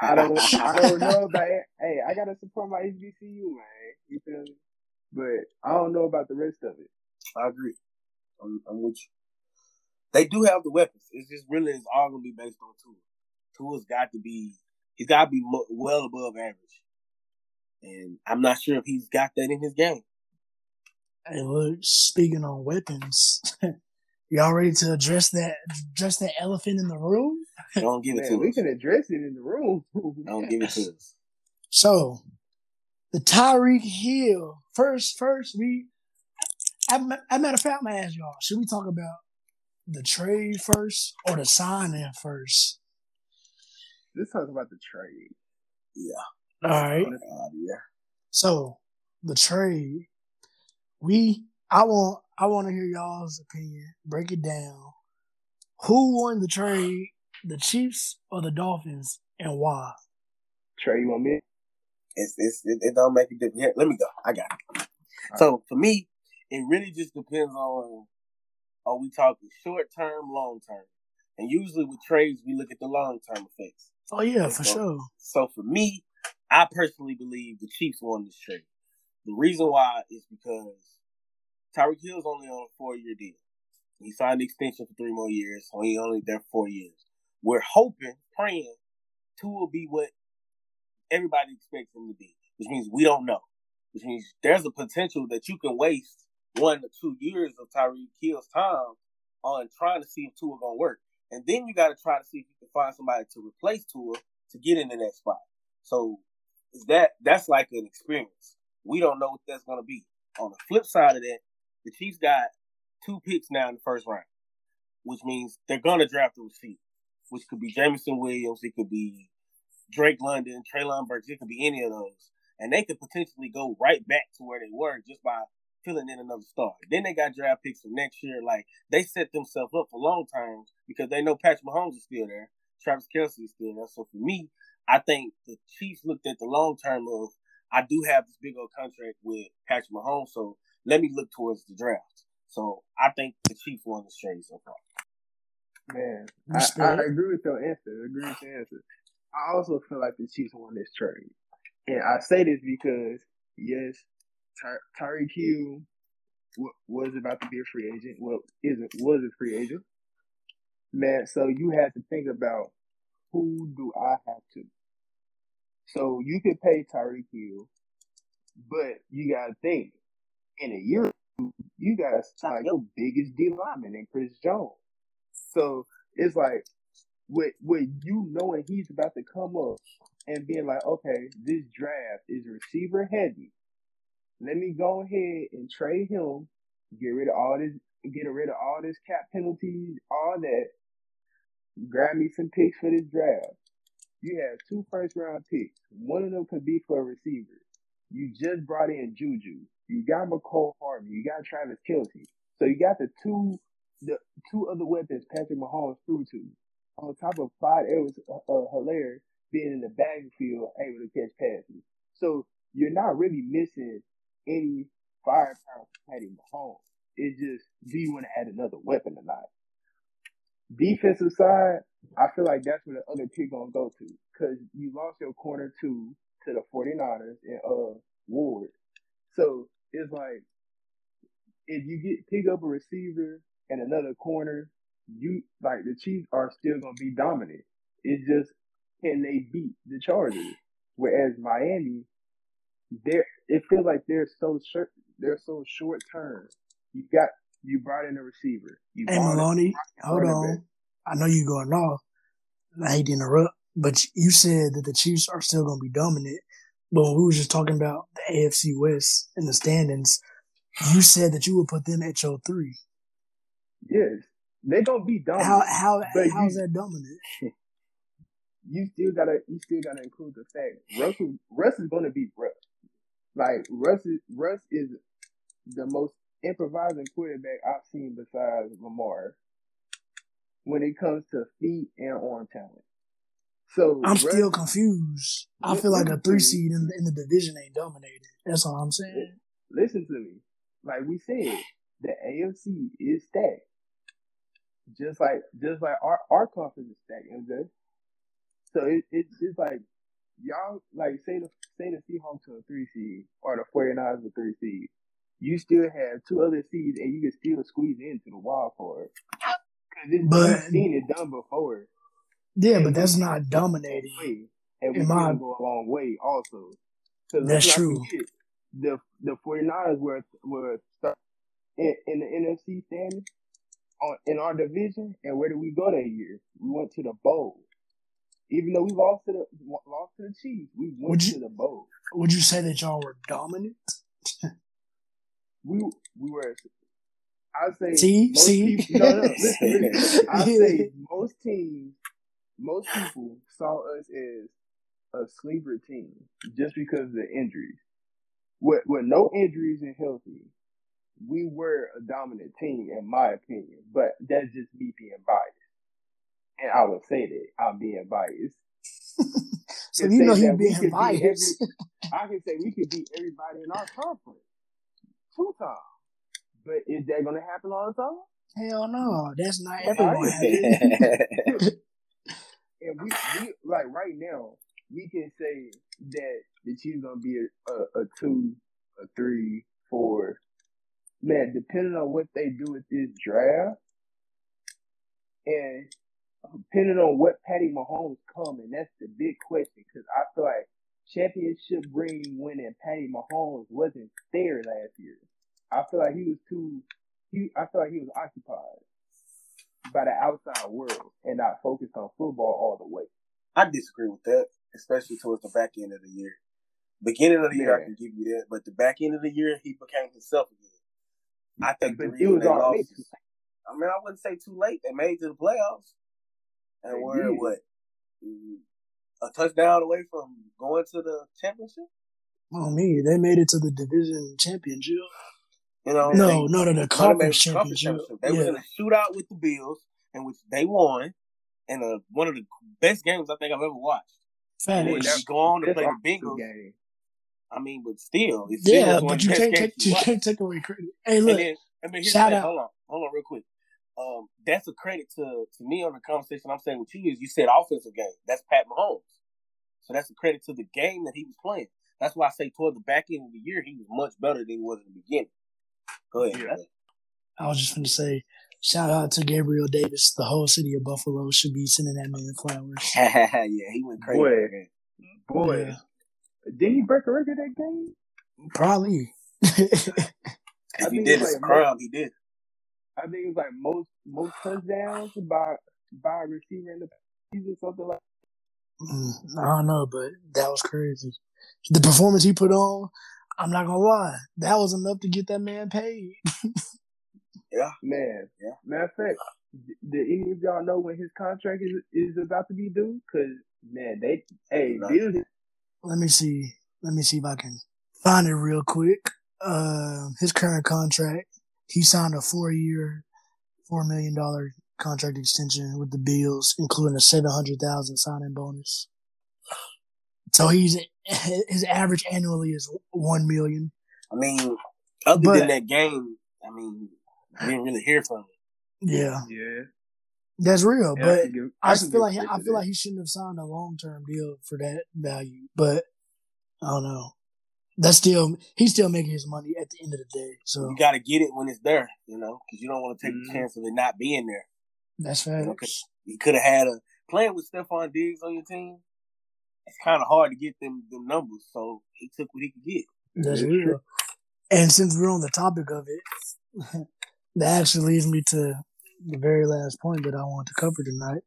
[SPEAKER 2] I don't I don't know about hey, I gotta support my HBCU, man. You feel me? But I don't know about the rest of it.
[SPEAKER 3] I agree. I'm, I'm with you. They do have the weapons. It's just really it's all gonna be based on Tua. Tua's got to be he's got to be well above average, and I'm not sure if he's got that in his game.
[SPEAKER 1] Hey, look, speaking on weapons, y'all ready to address that address that elephant in the room?
[SPEAKER 3] Don't give it
[SPEAKER 2] Man,
[SPEAKER 3] to
[SPEAKER 2] we
[SPEAKER 3] us.
[SPEAKER 2] We can address it in the room.
[SPEAKER 3] Don't give it to us.
[SPEAKER 1] So, the Tyreek Hill first. First, we. As a a matter of fact, I'm gonna ask y'all: Should we talk about the trade first or the signing first?
[SPEAKER 2] Let's talk about the trade.
[SPEAKER 3] Yeah.
[SPEAKER 1] All right.
[SPEAKER 3] Yeah.
[SPEAKER 1] So the trade, we I want I want to hear y'all's opinion. Break it down. Who won the trade, the Chiefs or the Dolphins, and why?
[SPEAKER 2] Trey, you want me?
[SPEAKER 3] It's, it's, it, it don't make a difference. Here, let me go. I got it. So for me, it really just depends on are we talking short term, long term? And usually with trades, we look at the long term effects.
[SPEAKER 1] Oh yeah, for sure.
[SPEAKER 3] So for me, I personally believe the Chiefs won this trade. The reason why is because Tyreek Hill's only on a four year deal. He signed the extension for three more years, so he only there four years. We're hoping, praying, Tua will be what everybody expects him to be, which means we don't know. Which means there's a potential that you can waste one to two years of Tyreek Hill's time on trying to see if Tua gonna work. And then you gotta try to see if you can find somebody to replace Tua to get into that spot. So that that's like an experience. We don't know what that's gonna be. On the flip side of that, the Chiefs got two picks now in the first round, which means they're gonna draft a receiver, which could be Jameson Williams, it could be Drake London, Treylon Burks, it could be any of those. And they could potentially go right back to where they were just by filling in another star. Then they got draft picks for next year. Like they set themselves up for long term because they know Patrick Mahomes is still there. Travis Kelce is still there. So for me, I think the Chiefs looked at the long term of I do have this big old contract with Patrick Mahomes, so let me look towards the draft. So I think the Chiefs won this trade so far.
[SPEAKER 2] Man, I, I agree with your answer. I agree with your answer. I also feel like the Chiefs won this trade. And I say this because, yes, Ty- Tyreek Hill was about to be a free agent. Well, isn't was a free agent. Man, so you had to think about who do I have to. So you could pay Tyreek Hill, but you gotta think in a year you gotta sign your biggest D lineman in Chris Jones. So it's like with with you knowing he's about to come up and being like, okay, this draft is receiver heavy. Let me go ahead and trade him, get rid of all this, get rid of all this cap penalties, all that. Grab me some picks for this draft. You have two first round picks. One of them could be for a receiver. You just brought in Juju. You got Mecole Harvey. You got Travis Kelce. So you got the two the two other weapons Patrick Mahomes threw to. On top of Clyde Edwards uh, uh, Helaire being in the backfield able to catch passes. So you're not really missing any firepower Patty Mahomes. It's just do you want to add another weapon or not? Defensive side, I feel like that's where the other pick gonna go to. Cause you lost your corner two to the 49ers and uh Ward. So it's like if you get pick up a receiver and another corner, you like the Chiefs are still gonna be dominant. It's just can they beat the Chargers? Whereas Miami, they're it feels like they're so short they're so short term. You got you brought in a receiver. You
[SPEAKER 1] Hey Maloney, hold on. I know you're going off. I hate to interrupt, but you said that the Chiefs are still going to be dominant. But when we were just talking about the AFC West and the standings, you said that you would put them at your three.
[SPEAKER 2] Yes. They're gonna be dominant.
[SPEAKER 1] How how how's
[SPEAKER 2] you-
[SPEAKER 1] that dominant?
[SPEAKER 2] you still gotta you still gotta include the fact Russell Russ is gonna be Russ. Like Russ is Russ is the most improvising quarterback I've seen besides Lamar when it comes to feet and arm talent. So
[SPEAKER 1] I'm
[SPEAKER 2] Russ-
[SPEAKER 1] still confused. I feel like a three seed in the, in the division ain't dominated. That's all I'm saying.
[SPEAKER 2] listen to me. Like we said, the AFC is stacked. Just like just like our our conference is stacked, MJ. So it, it's just like y'all like say the say the Seahawks are a three seed or the 49ers a three seed. You still have two other seeds and you can still squeeze into the wild card.
[SPEAKER 1] But-
[SPEAKER 2] we've seen it done before.
[SPEAKER 1] Yeah,
[SPEAKER 2] And
[SPEAKER 1] but that's not dominating.
[SPEAKER 2] way, And we
[SPEAKER 1] my-
[SPEAKER 2] go a long way also.
[SPEAKER 1] That's true.
[SPEAKER 2] forget, The the 49ers were were start in, in the NFC standings on in our division, and where did we go that year? We went to the bowl. Even though we lost to the lost to the Chiefs, we went
[SPEAKER 1] Would you-
[SPEAKER 2] to the bowl.
[SPEAKER 1] Would you say that y'all were dominant?
[SPEAKER 2] We we were. I'd say
[SPEAKER 1] See?
[SPEAKER 2] most
[SPEAKER 1] See?
[SPEAKER 2] people- no, no, listen, listen. I'd say most teams, most people saw us as a sleeper team just because of the injuries. With with no injuries and healthy, we were a dominant team in my opinion. But that's just me being biased, and I would say that I'm being biased.
[SPEAKER 1] So you know you being
[SPEAKER 2] could beat
[SPEAKER 1] biased.
[SPEAKER 2] I can say we could beat everybody in our conference two times. But is that going to happen all the time?
[SPEAKER 1] Hell no, that's not everyone.
[SPEAKER 2] And we, we like right now, we can say that the Chiefs gonna be a, a, a two, a three, four. Man, depending on what they do with this draft, and depending on what Patty Mahomes come, and that's the big question. Because I feel like championship ring winning Patty Mahomes wasn't there last year. I feel like he was too. He, I feel like he was occupied by the outside world and not focused on football all the way.
[SPEAKER 3] I disagree with that, especially towards the back end of the year. Beginning of the year, I can give you that, but the back end of the year, he became himself again. I think the
[SPEAKER 2] But it
[SPEAKER 3] reason
[SPEAKER 2] was
[SPEAKER 3] they lost. I mean, I wouldn't say too late. They made it to the playoffs, and
[SPEAKER 2] They
[SPEAKER 3] we're
[SPEAKER 2] did.
[SPEAKER 3] what a touchdown away from going to the championship.
[SPEAKER 1] Oh me, they made it to the division championship.
[SPEAKER 3] You know,
[SPEAKER 1] No,
[SPEAKER 3] they-
[SPEAKER 1] no, no, the
[SPEAKER 3] No, they made
[SPEAKER 1] conference
[SPEAKER 3] the conference
[SPEAKER 1] championship.
[SPEAKER 3] They were in a shootout with the Bills, in which they won, and one of the best games I think I've ever watched. And then
[SPEAKER 1] facts.
[SPEAKER 3] you go on to play the Bengals.
[SPEAKER 2] game.
[SPEAKER 3] I mean, but still, it's
[SPEAKER 1] Yeah,
[SPEAKER 3] one
[SPEAKER 1] but
[SPEAKER 3] of
[SPEAKER 1] you
[SPEAKER 3] the best
[SPEAKER 1] can't take you
[SPEAKER 3] watch.
[SPEAKER 1] can't take away credit. Hey,
[SPEAKER 3] And
[SPEAKER 1] look,
[SPEAKER 3] then, I mean,
[SPEAKER 1] shout out.
[SPEAKER 3] Hold on, hold on, real quick. Um, that's a credit to to me on the conversation I'm saying with you is you said offensive game. That's Pat Mahomes. So that's a credit to the game that he was playing. That's why I say toward the back end of the year he was much better than he was in the beginning. Go ahead.
[SPEAKER 2] Yeah.
[SPEAKER 1] I was just going to say, shout out to Gabriel Davis. The whole city of Buffalo should be sending that man flowers.
[SPEAKER 3] yeah, he went crazy.
[SPEAKER 2] Boy. Boy,
[SPEAKER 1] Yeah,
[SPEAKER 2] didn't he break a record that game?
[SPEAKER 1] probably.
[SPEAKER 3] If he did,
[SPEAKER 2] it's
[SPEAKER 3] it's a crime. He did.
[SPEAKER 2] I think it was like most most touchdowns by by a receiver in the season, something like.
[SPEAKER 1] Mm, I don't know, but that was crazy. The performance he put on, I'm not gonna lie, that was enough to get that man paid.
[SPEAKER 2] Yeah, man,
[SPEAKER 3] Yeah.
[SPEAKER 2] Matter of fact, did any of y'all know when his contract is is about to be due? Cause man, they hey
[SPEAKER 3] No.
[SPEAKER 2] Bills
[SPEAKER 1] Let me see. Let me see if I can find it real quick. Uh, his current contract, he signed a four-year, four million dollar contract extension with the Bills, including a seven hundred thousand signing bonus. So he's his average annually is one million.
[SPEAKER 3] I mean, other
[SPEAKER 1] But-
[SPEAKER 3] than that game, I mean, we didn't really hear from him.
[SPEAKER 1] Yeah,
[SPEAKER 2] Yeah,
[SPEAKER 1] that's real.
[SPEAKER 2] yeah,
[SPEAKER 1] but
[SPEAKER 2] can give-
[SPEAKER 1] I,
[SPEAKER 2] can
[SPEAKER 1] feel like I feel
[SPEAKER 2] that.
[SPEAKER 1] like he shouldn't have signed a long term deal for that value. But I don't know. That's still he's still making his money at the end of the day. So
[SPEAKER 3] You got to get it when it's there, you know, because you don't want to take
[SPEAKER 2] Mhm.
[SPEAKER 3] the chance of it not being there.
[SPEAKER 1] that's
[SPEAKER 3] You know, you could have had a playing with Stefon Diggs on your team. It's kind of hard to get them them numbers, so he took what he could get.
[SPEAKER 1] That's
[SPEAKER 2] Yeah,
[SPEAKER 1] real. And since we're on the topic of it, that actually leads me to the very last point that I want to cover tonight,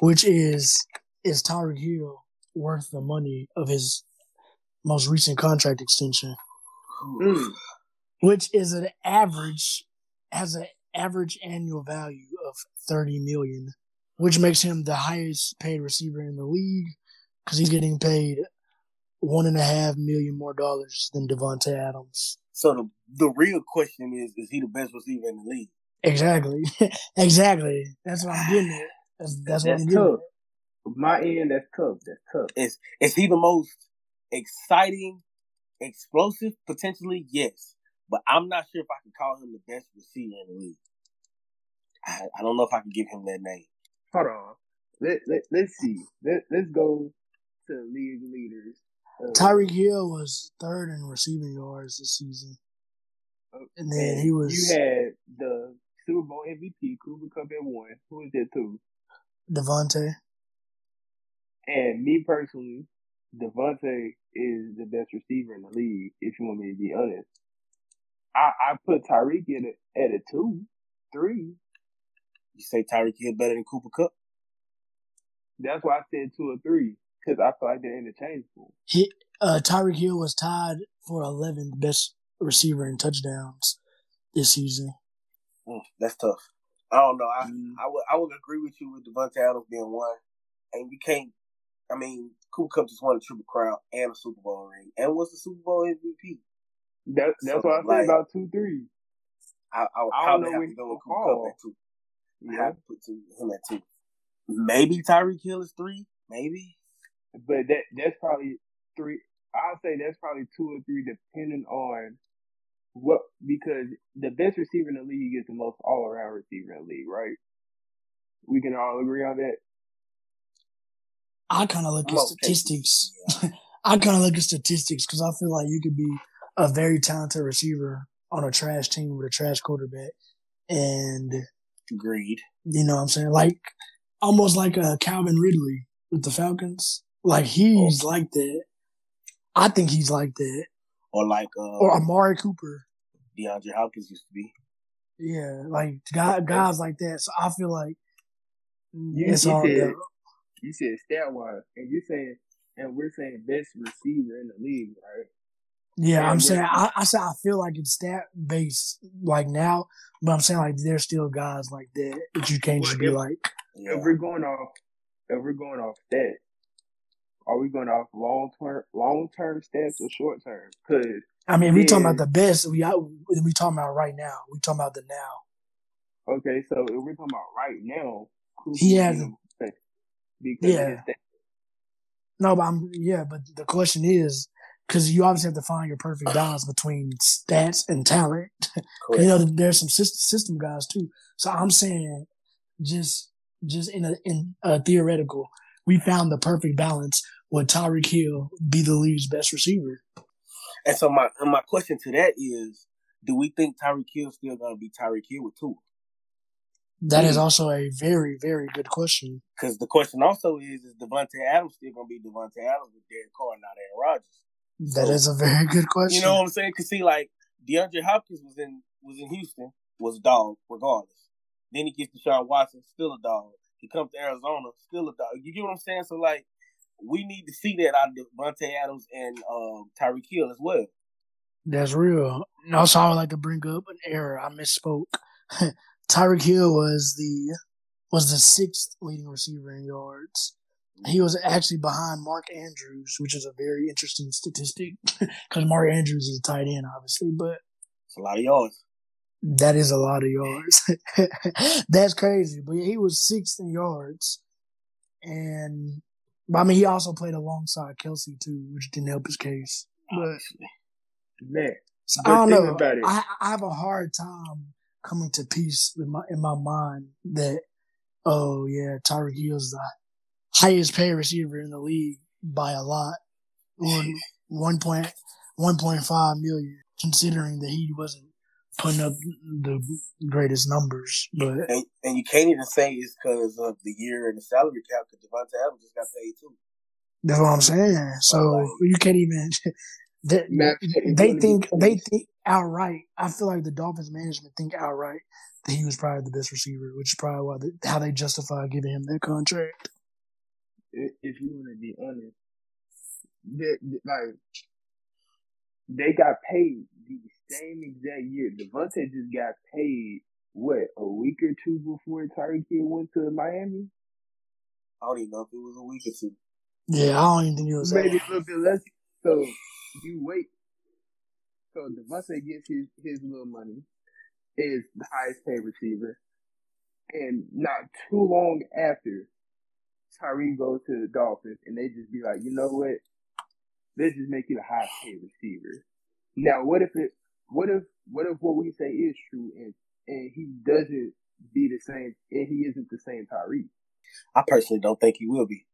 [SPEAKER 1] which is is Tyreek Hill worth the money of his most recent contract extension,
[SPEAKER 2] Mm.
[SPEAKER 1] which is an average has an average annual value of thirty million, which makes him the highest paid receiver in the league because he's getting paid one and a half million more dollars than Davante Adams.
[SPEAKER 3] So the the real question is: Is he the best receiver in the league?
[SPEAKER 1] Exactly. exactly. That's what I'm getting at. That's, that's what I'm getting
[SPEAKER 2] tough. my end, that's tough. That's tough.
[SPEAKER 3] Is is he the most exciting, explosive? Potentially, yes. But I'm not sure if I can call him the best receiver in the league. I, I don't know if I can give him that name.
[SPEAKER 2] Hold on. Let, let, let's see. Let, let's go to league leaders.
[SPEAKER 1] Uh, Tyreek Hill was third in receiving yards this season. And then and he was.
[SPEAKER 2] You had the Super Bowl MVP, Cooper Kupp at one. Who was there two?
[SPEAKER 1] Davante.
[SPEAKER 2] And me personally, Davante is the best receiver in the league, if you want me to be honest. I, I put Tyreek at a, at a two, three.
[SPEAKER 3] You say Tyreek Hill better than Cooper Kupp?
[SPEAKER 2] That's why I said two or three because I feel like they're interchangeable.
[SPEAKER 1] He, uh, Tyreek Hill was tied for 11th best receiver in touchdowns this season.
[SPEAKER 3] Mm, that's tough. I don't know. I, mm. I would I would agree with you with Davante Adams being one, and you can't. I mean, Cooper Kupp just won a Triple Crown and a Super Bowl ring, and was the Super Bowl MVP.
[SPEAKER 2] That, that's so, what I like, say about two three.
[SPEAKER 3] I, I would probably have to go with Cooper Kupp at two. Yeah. I have to put two, him at two. Maybe Tyreek Hill is three. Maybe.
[SPEAKER 2] But that that's probably three. I'll say that's probably two or three, depending on what because the best receiver in the league is the most all around receiver in the league, right? We can all agree on that.
[SPEAKER 1] I kind of look at statistics. I kind of look at statistics because I feel like you could be a very talented receiver on a trash team with a trash quarterback, and
[SPEAKER 3] agreed.
[SPEAKER 1] You know what I'm saying? Like almost like a Calvin Ridley with the Falcons. Like he's oh. like that. I think he's like that.
[SPEAKER 3] Or like uh,
[SPEAKER 1] or Amari Cooper.
[SPEAKER 3] DeAndre Hopkins used to be.
[SPEAKER 1] Yeah, like guys, guys like that. So I feel like
[SPEAKER 2] you, it's you all said, You said stat wise, and you're saying, and we're saying best receiver in the league, right?
[SPEAKER 1] Yeah, and I'm saying I, I say I feel like it's stat based like now, but I'm saying like there's still guys like that that you can't well, just be if, like.
[SPEAKER 2] If we're going off, if we're going off that, are we going off long term, long term stats or short term? Because
[SPEAKER 1] I mean, we talking about the best. We we talking about right now. We talking about the now.
[SPEAKER 2] Okay, so if we're talking about right now,
[SPEAKER 1] he has because yeah. No, but I'm yeah, but the question is because you obviously have to find your perfect balance between stats and talent. you know, there's some system, guys too. So I'm saying, just just in a in a theoretical, we found the perfect balance. Would Tyreek Hill be the league's best receiver?
[SPEAKER 3] And so my my question to that is, do we think Tyreek Hill still gonna be Tyreek Hill with Tua?
[SPEAKER 1] That is also a very, very good question.
[SPEAKER 3] Because the question also is, is Davante Adams still gonna be Davante Adams with Derek Carr, not Aaron Rodgers?
[SPEAKER 1] That so, is a very good question.
[SPEAKER 3] You know what I'm saying? Because see, like DeAndre Hopkins was in was in Houston, was a dog regardless. Then he gets Deshaun Watson, still a dog. He comes to Arizona, still a dog. You get what I'm saying? So like, we need to see that out of Davante Adams and um, Tyreek Hill as well.
[SPEAKER 1] That's real. And also, I would like to bring up an error. I misspoke. Tyreek Hill was the was the sixth leading receiver in yards. He was actually behind Mark Andrews, which is a very interesting statistic because Mark Andrews is a tight end, obviously, but
[SPEAKER 3] it's a lot of yards.
[SPEAKER 1] That is a lot of yards. That's crazy. But he was sixth in yards, and I mean, he also played alongside Kelce too, which didn't help his case. But
[SPEAKER 2] man,
[SPEAKER 1] I don't know. I, I have a hard time coming to peace with my in my mind that oh yeah, Tyreek Hill's the highest paid receiver in the league by a lot, one one point one point five million, considering that he wasn't putting up the greatest numbers. But
[SPEAKER 3] and, and you can't even say it's because of the year and the salary cap because Davante Adams just got paid too.
[SPEAKER 1] That's what I'm saying. So like, you can't even. They, they think they think outright. I feel like the Dolphins management think outright that he was probably the best receiver, which is probably why they, how they justify giving him that contract.
[SPEAKER 2] If you want to be honest, they, like they got paid the same exact year. Davante just got paid what a week or two before Tyreek Hill went to Miami.
[SPEAKER 3] I don't even know if it was a week or two.
[SPEAKER 1] Yeah, I don't even think it was.
[SPEAKER 2] Maybe a little bit less. So you wait. So Davante gets his his little money, is the highest paid receiver, and not too long after, Tyree goes to the Dolphins and they just be like, you know what? Let's just make you the highest paid receiver. Now, what if it? What if? What if what we say is true and and he doesn't be the same and he isn't the same Tyree?
[SPEAKER 3] I personally don't think he will be.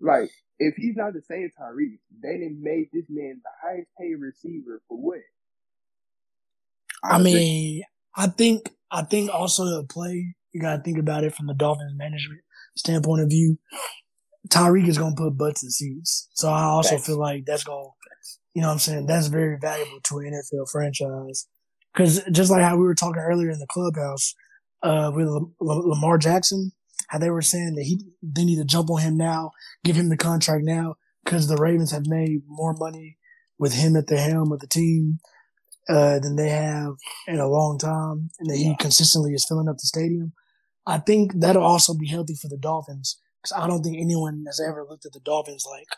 [SPEAKER 2] like, if he's not the same Tyreek, they didn't make this man the highest paid receiver for what?
[SPEAKER 1] I, I mean, I think I think also the play you got to think about it from the Dolphins management standpoint of view. Tyreek is going to put butts in seats, so I also Thanks. feel like that's going, to, you know, what I'm saying that's very valuable to an NFL franchise because just like how we were talking earlier in the clubhouse uh, with Lamar Jackson, how they were saying that he they need to jump on him now, give him the contract now because the Ravens have made more money with him at the helm of the team uh, than they have in a long time, and that he consistently is filling up the stadium. I think that'll also be healthy for the Dolphins because I don't think anyone has ever looked at the Dolphins like,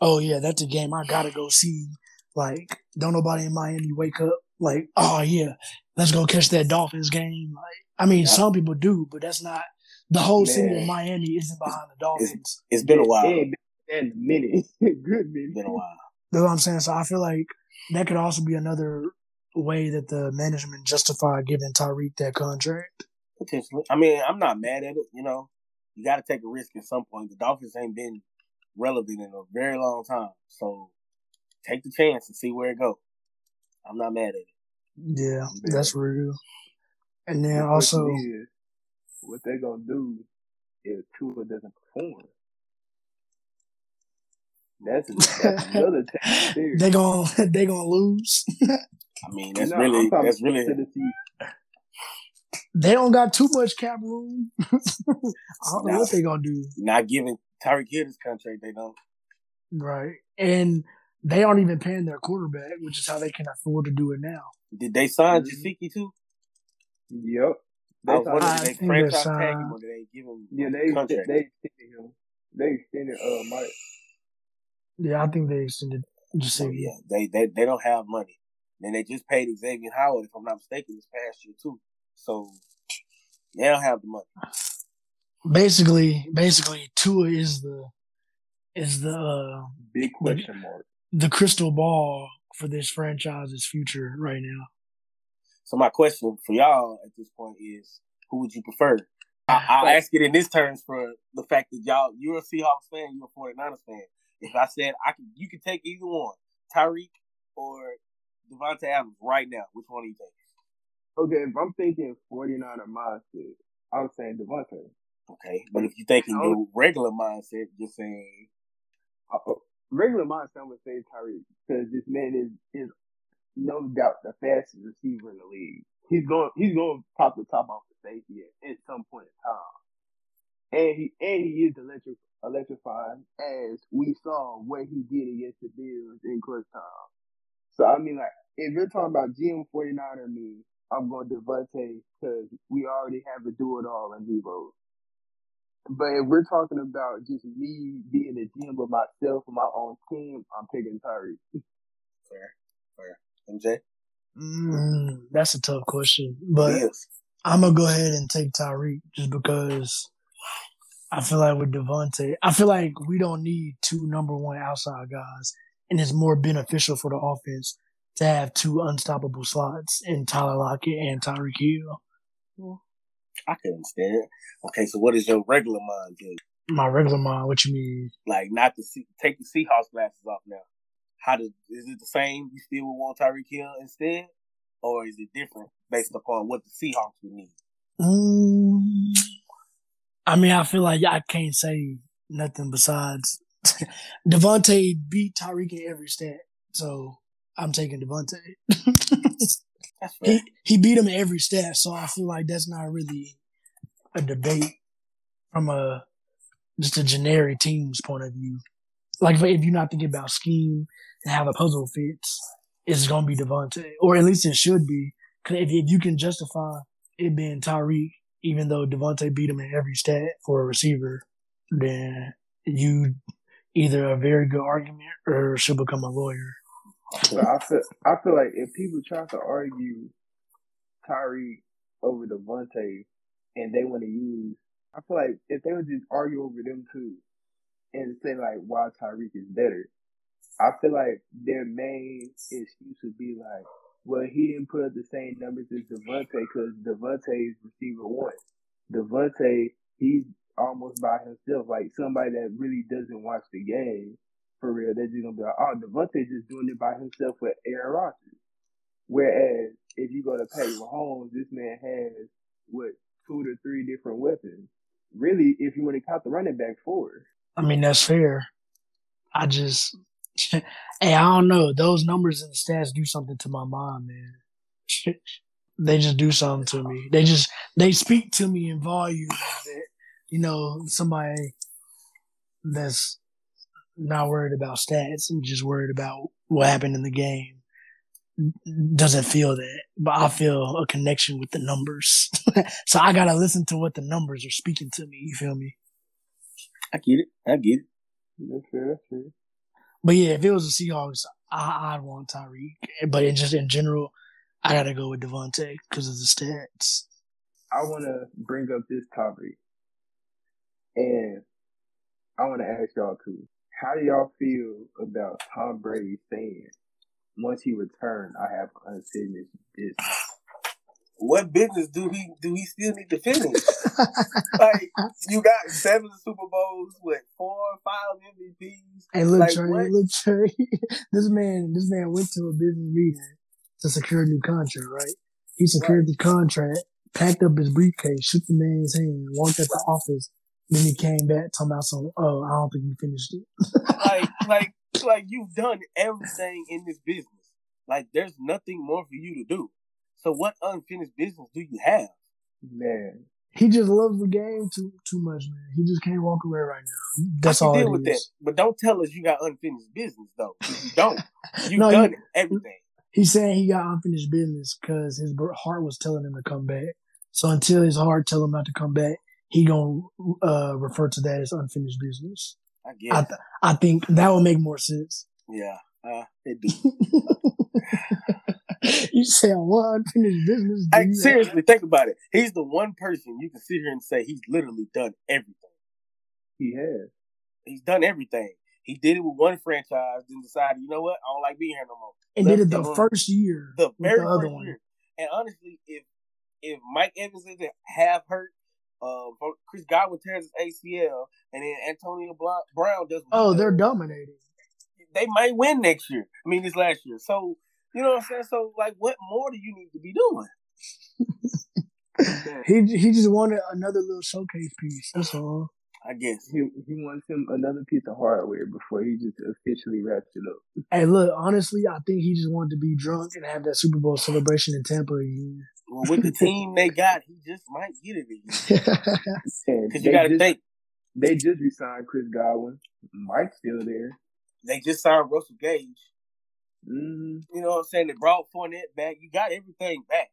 [SPEAKER 1] oh yeah, that's a game I gotta go see. Like, don't nobody in Miami wake up like, oh yeah, let's go catch that Dolphins game. Like, I mean, yeah. some people do, but that's not the whole Man. city of Miami isn't behind the Dolphins.
[SPEAKER 3] it's, it's been a while.
[SPEAKER 2] It's been a minute, good minute.
[SPEAKER 3] Been a while.
[SPEAKER 1] That's what I'm saying. So I feel like that could also be another way that the management justify giving Tyreek that contract.
[SPEAKER 3] Potentially. I mean, I'm not mad at it. You know, you got to take a risk at some point. The Dolphins ain't been relevant in a very long time, so take the chance and see where it goes. I'm not mad at it.
[SPEAKER 1] Yeah, that's real. And then also,
[SPEAKER 2] is, what they're gonna do if Tua doesn't perform. That's, that's another thing.
[SPEAKER 1] they gonna they gonna lose.
[SPEAKER 3] I mean, that's no, really that's really
[SPEAKER 1] they don't got too much cap room. I don't know what they gonna do.
[SPEAKER 3] Not giving Tyreek Hill his contract, they don't.
[SPEAKER 1] Right, and they aren't even paying their quarterback, which is how they can afford to do it now.
[SPEAKER 3] Did they sign mm-hmm. Gesicki too?
[SPEAKER 2] Yep.
[SPEAKER 3] They I was wondering did they franchise tag him or did they give him
[SPEAKER 2] yeah, they, contract? They extended him. They extended uh Mike.
[SPEAKER 1] Yeah, I think they extended Gesicki.
[SPEAKER 3] Oh, yeah, they, they they don't have money. And they just paid Xavier Howard, if I'm not mistaken, this past year too. So they don't have the money.
[SPEAKER 1] Basically, basically, Tua is the is the uh,
[SPEAKER 2] big question mark.
[SPEAKER 1] The crystal ball for this franchise's future right now.
[SPEAKER 3] So my question for y'all at this point is, who would you prefer? I, will ask it in this terms for the fact that y'all, you're a Seahawks fan, you're a 49ers fan. If I said I could, you could take either one, Tyreek or Davante Adams right now. Which one do you think?
[SPEAKER 2] Okay, if I'm thinking 49er mindset, I'm saying Davante.
[SPEAKER 3] Okay, but if you're thinking your regular mindset, just saying
[SPEAKER 2] uh, regular mindset, I would say Tyreek because this man is is no doubt the fastest receiver in the league. He's going he's going to pop the top off the safety at, at some point in time, and he and he is electric electrifying as we saw what he did against the Bills in clutch time. So I mean, like if you're talking about GM 49 or me, I'm going Davante because we already have a do it all in Deebo. But if we're talking about just me being a GM of myself and my own team, I'm picking Tyreek.
[SPEAKER 3] Fair, fair. MJ?
[SPEAKER 1] Mm, that's a tough question, but I'm gonna go ahead and take Tyreek just because I feel like with Davante, I feel like we don't need two number one outside guys, and it's more beneficial for the offense to have two unstoppable slots in Tyler Lockett and Tyreek Hill.
[SPEAKER 3] I can understand. Okay, so what is your regular mind?
[SPEAKER 1] My regular mind, what you mean?
[SPEAKER 3] Like not to see, take the Seahawks glasses off now. How does is it the same? You still would want Tyreek Hill instead, or is it different based upon what the Seahawks would need?
[SPEAKER 1] Mm, I mean, I feel like I can't say nothing besides Davante beat Tyreek in every stat, so I'm taking Davante. he he beat him in every stat, so I feel like that's not really a debate from a just a generic team's point of view. Like if you're not thinking about scheme how the puzzle fits, it's gonna be Davante, or at least it should be. Cause if, if you can justify it being Tyreek, even though Davante beat him in every stat for a receiver, then you either a very good argument or should become a lawyer.
[SPEAKER 2] So I feel I feel like if people try to argue Tyreek over Davante and they want to use I feel like if they would just argue over them two and say like why Tyreek is better, I feel like their main excuse would be like, well, he didn't put up the same numbers as Davante because Davante is receiver one. Davante, he's almost by himself, like somebody that really doesn't watch the game for real. They're just gonna be like, oh, Davante's just doing it by himself with Aaron Rodgers. Whereas if you go to Patrick Mahomes, this man has what two to three different weapons. Really, if you want to count the running back, four.
[SPEAKER 1] I mean, that's fair. I just, hey, I don't know. Those numbers and the stats do something to my mind, man. they just do something to me. They just, they speak to me in volume that, you know, somebody that's not worried about stats and just worried about what happened in the game doesn't feel that, but I feel a connection with the numbers. so I gotta listen to what the numbers are speaking to me. You feel me?
[SPEAKER 3] I get it. I get it.
[SPEAKER 2] That's fair. That's fair.
[SPEAKER 1] But yeah, if it was the Seahawks, I, would want Tyreek. But in just in general, I gotta go with Davante because of the stats.
[SPEAKER 2] I want to bring up this topic, and I want to ask y'all too. How do y'all feel about Tom Brady saying once he returned, I have unfinished business.
[SPEAKER 3] What business do he do he still need to finish? like you got seven Super Bowls with four or five MVPs.
[SPEAKER 1] Hey, look, like, Trey, look, Trey. this man, this man went to a business meeting to secure a new contract. Right? He secured right. the contract, packed up his briefcase, shook the man's hand, walked at the office. Then he came back talking about some. Oh, I don't think you finished it.
[SPEAKER 3] like, like like you've done everything in this business. Like there's nothing more for you to do. So what unfinished business do you have?
[SPEAKER 2] Man.
[SPEAKER 1] He just loves the game too too much, man. He just can't walk away right now. That's all. Deal with is. that,
[SPEAKER 3] but don't tell us you got unfinished business though. You don't. You've no, done he, everything.
[SPEAKER 1] He's saying he got unfinished business because his heart was telling him to come back. So until his heart tell him not to come back, he gonna uh, refer to that as unfinished business. I guess. I, th- I think that would make more sense.
[SPEAKER 3] Yeah, uh, it do.
[SPEAKER 1] you say one unfinished business.
[SPEAKER 3] Hey, seriously, think about it. He's the one person you can sit here and say he's literally done everything.
[SPEAKER 2] He has.
[SPEAKER 3] He's done everything. He did it with one franchise, then decided, you know what, I don't like being here no more.
[SPEAKER 1] And did it the first year.
[SPEAKER 3] The very the first one. year. And honestly, if if Mike Evans isn't half hurt, uh, Chris Godwin tears his ACL, and then Antonio Brown does.
[SPEAKER 1] Oh, they're dominating.
[SPEAKER 3] They might win next year. I mean, this last year. So you know what I'm saying. So like, what more do you need to be doing?
[SPEAKER 1] he he just wanted another little showcase piece. That's all.
[SPEAKER 3] I guess
[SPEAKER 2] he he wants him another piece of hardware before he just officially wraps it up.
[SPEAKER 1] Hey, look, honestly, I think he just wanted to be drunk and have that Super Bowl celebration in Tampa again.
[SPEAKER 3] Well, with the team they got, he just might get it again. Because you got to think.
[SPEAKER 2] They just resigned Chris Godwin. Mike's still there.
[SPEAKER 3] They just signed Russell Gage.
[SPEAKER 2] Mm-hmm.
[SPEAKER 3] You know what I'm saying? They brought Fournette back. You got everything back.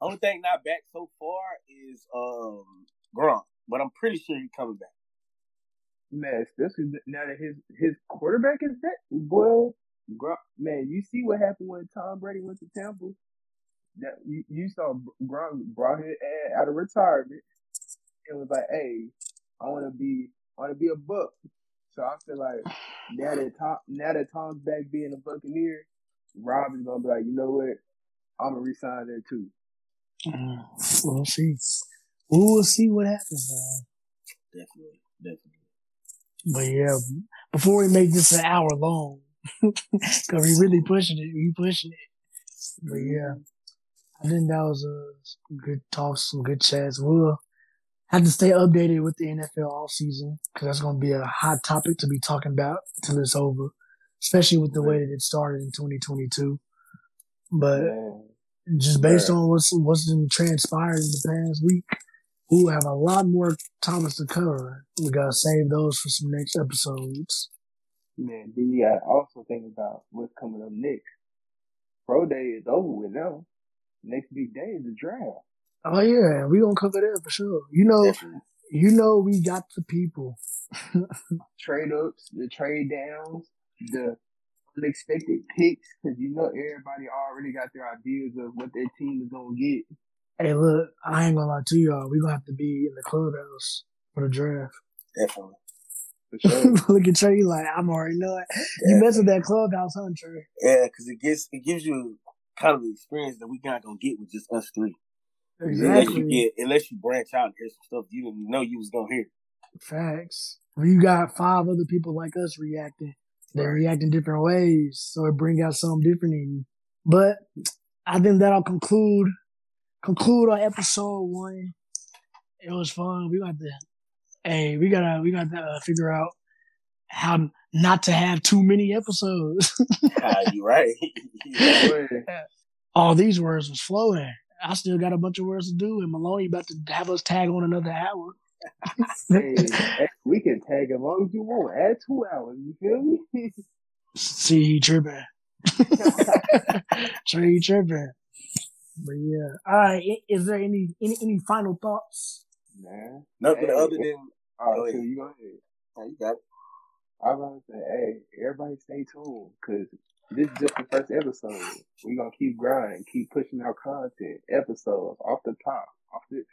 [SPEAKER 3] Only thing not back so far is um Gronk, but I'm pretty sure he's coming back.
[SPEAKER 2] Man, especially now that his his quarterback is back. Boy, Gronk, man, you see what happened when Tom Brady went to Tampa? that you, you saw Gronk brought his ad out of retirement and was like, "Hey, I want to be, I want to be a buck." So I feel like now that Tom, now that Tom's back being a Buccaneer, Rob is gonna be like, you know what, I'm gonna resign there too.
[SPEAKER 1] Uh, we'll see. We'll see what happens.
[SPEAKER 3] Man. Definitely, definitely.
[SPEAKER 1] But yeah, before we make this an hour long, because we really pushing it, we pushing it. But yeah. I think that was a good talk, some good chats. We'll have to stay updated with the NFL all season because that's going to be a hot topic to be talking about until it's over, especially with the way that it started in 2022. But just based on what's what's been transpired in the past week, we'll have a lot more topics to cover. We gotta save those for some next episodes.
[SPEAKER 2] Man, then you gotta also think about what's coming up next. Pro Day is over with now next big day is the draft.
[SPEAKER 1] Oh yeah, we gonna cover that for sure. You know, Definitely. you know, we got the people.
[SPEAKER 2] trade ups, the trade downs, the unexpected picks, because you know everybody already got their ideas of what their team is gonna get
[SPEAKER 1] Hey, look, I ain't gonna lie to y'all. We gonna have to be in the clubhouse for the draft.
[SPEAKER 3] Definitely.
[SPEAKER 2] Sure.
[SPEAKER 1] look at Trey, like I'm already know it. You
[SPEAKER 3] Yeah.
[SPEAKER 1] mess with that clubhouse, huh, Trey?
[SPEAKER 3] Yeah, because it gives it gives you kind of the experience that we not gonna get with just us three. Unless you
[SPEAKER 1] Exactly.
[SPEAKER 3] get unless you branch out and hear some stuff you didn't know you was gonna hear.
[SPEAKER 1] Facts. When you got five other people like us reacting, they react in different ways, so it bring out something different in you. But I think that'll conclude conclude our episode one. It was fun. We got to, hey, we gotta we got to uh, figure out how not to have too many episodes.
[SPEAKER 3] Ah, you right.
[SPEAKER 1] All these words was flowing. I still got a bunch of words to do, and Maloney about to have us tag on another hour.
[SPEAKER 2] hey, hey, we can tag as long as you want. Add two hours. You feel me?
[SPEAKER 1] See, he tripping. Trey, he tripping. But yeah. All right. Is there any any any final thoughts?
[SPEAKER 2] Man.
[SPEAKER 3] Nothing
[SPEAKER 2] Hey,
[SPEAKER 3] other than
[SPEAKER 2] Oh,
[SPEAKER 3] Go
[SPEAKER 2] so
[SPEAKER 3] ahead.
[SPEAKER 2] you go ahead.
[SPEAKER 3] oh, you got it.
[SPEAKER 2] I was gonna say, hey, everybody stay tuned because this is just the first episode. We're gonna keep grinding, keep pushing out content, episodes off the top, off the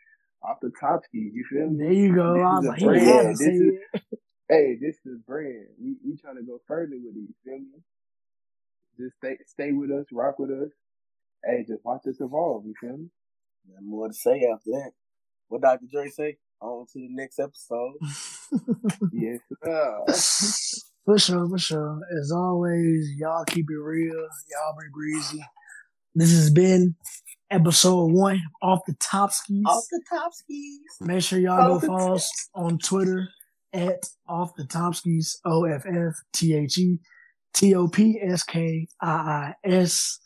[SPEAKER 2] off the top ski. You feel me?
[SPEAKER 1] There you go.
[SPEAKER 2] This
[SPEAKER 1] I
[SPEAKER 2] is
[SPEAKER 1] was
[SPEAKER 2] a
[SPEAKER 1] like, he
[SPEAKER 2] brand.
[SPEAKER 1] had to
[SPEAKER 2] This is-
[SPEAKER 1] it.
[SPEAKER 2] Hey, this is brand. We we trying to go further with these. Feel me? Just stay stay with us, rock with us. Hey, just watch us evolve. You feel me?
[SPEAKER 3] Nothing more to say after that. What Dr. Dre say? On to the next episode.
[SPEAKER 2] Yes.
[SPEAKER 1] for sure, for sure. As always, y'all keep it real. Y'all be breezy. This has been episode one off the top skis.
[SPEAKER 3] Off the top skis.
[SPEAKER 1] Make sure y'all
[SPEAKER 3] Off
[SPEAKER 1] go follow
[SPEAKER 3] top.
[SPEAKER 1] us on Twitter at off the Topskis, O F F T H E T O P S K I I S.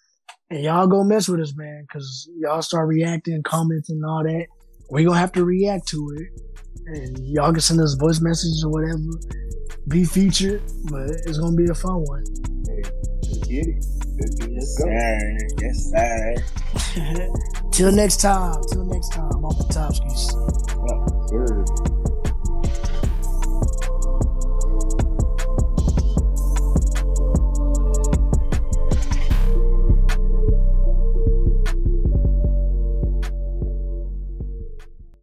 [SPEAKER 1] And y'all go mess with us, man, because y'all start reacting, commenting, and all that. we going to have to react to it. And y'all can send us voice messages or whatever. Be featured, but it's to be a fun one.
[SPEAKER 2] Hey, let's get it. Let's, get, let's
[SPEAKER 3] Yes, sir. Yes, sir.
[SPEAKER 1] Till next time. Till next time. Off the Topskis.
[SPEAKER 2] Sure.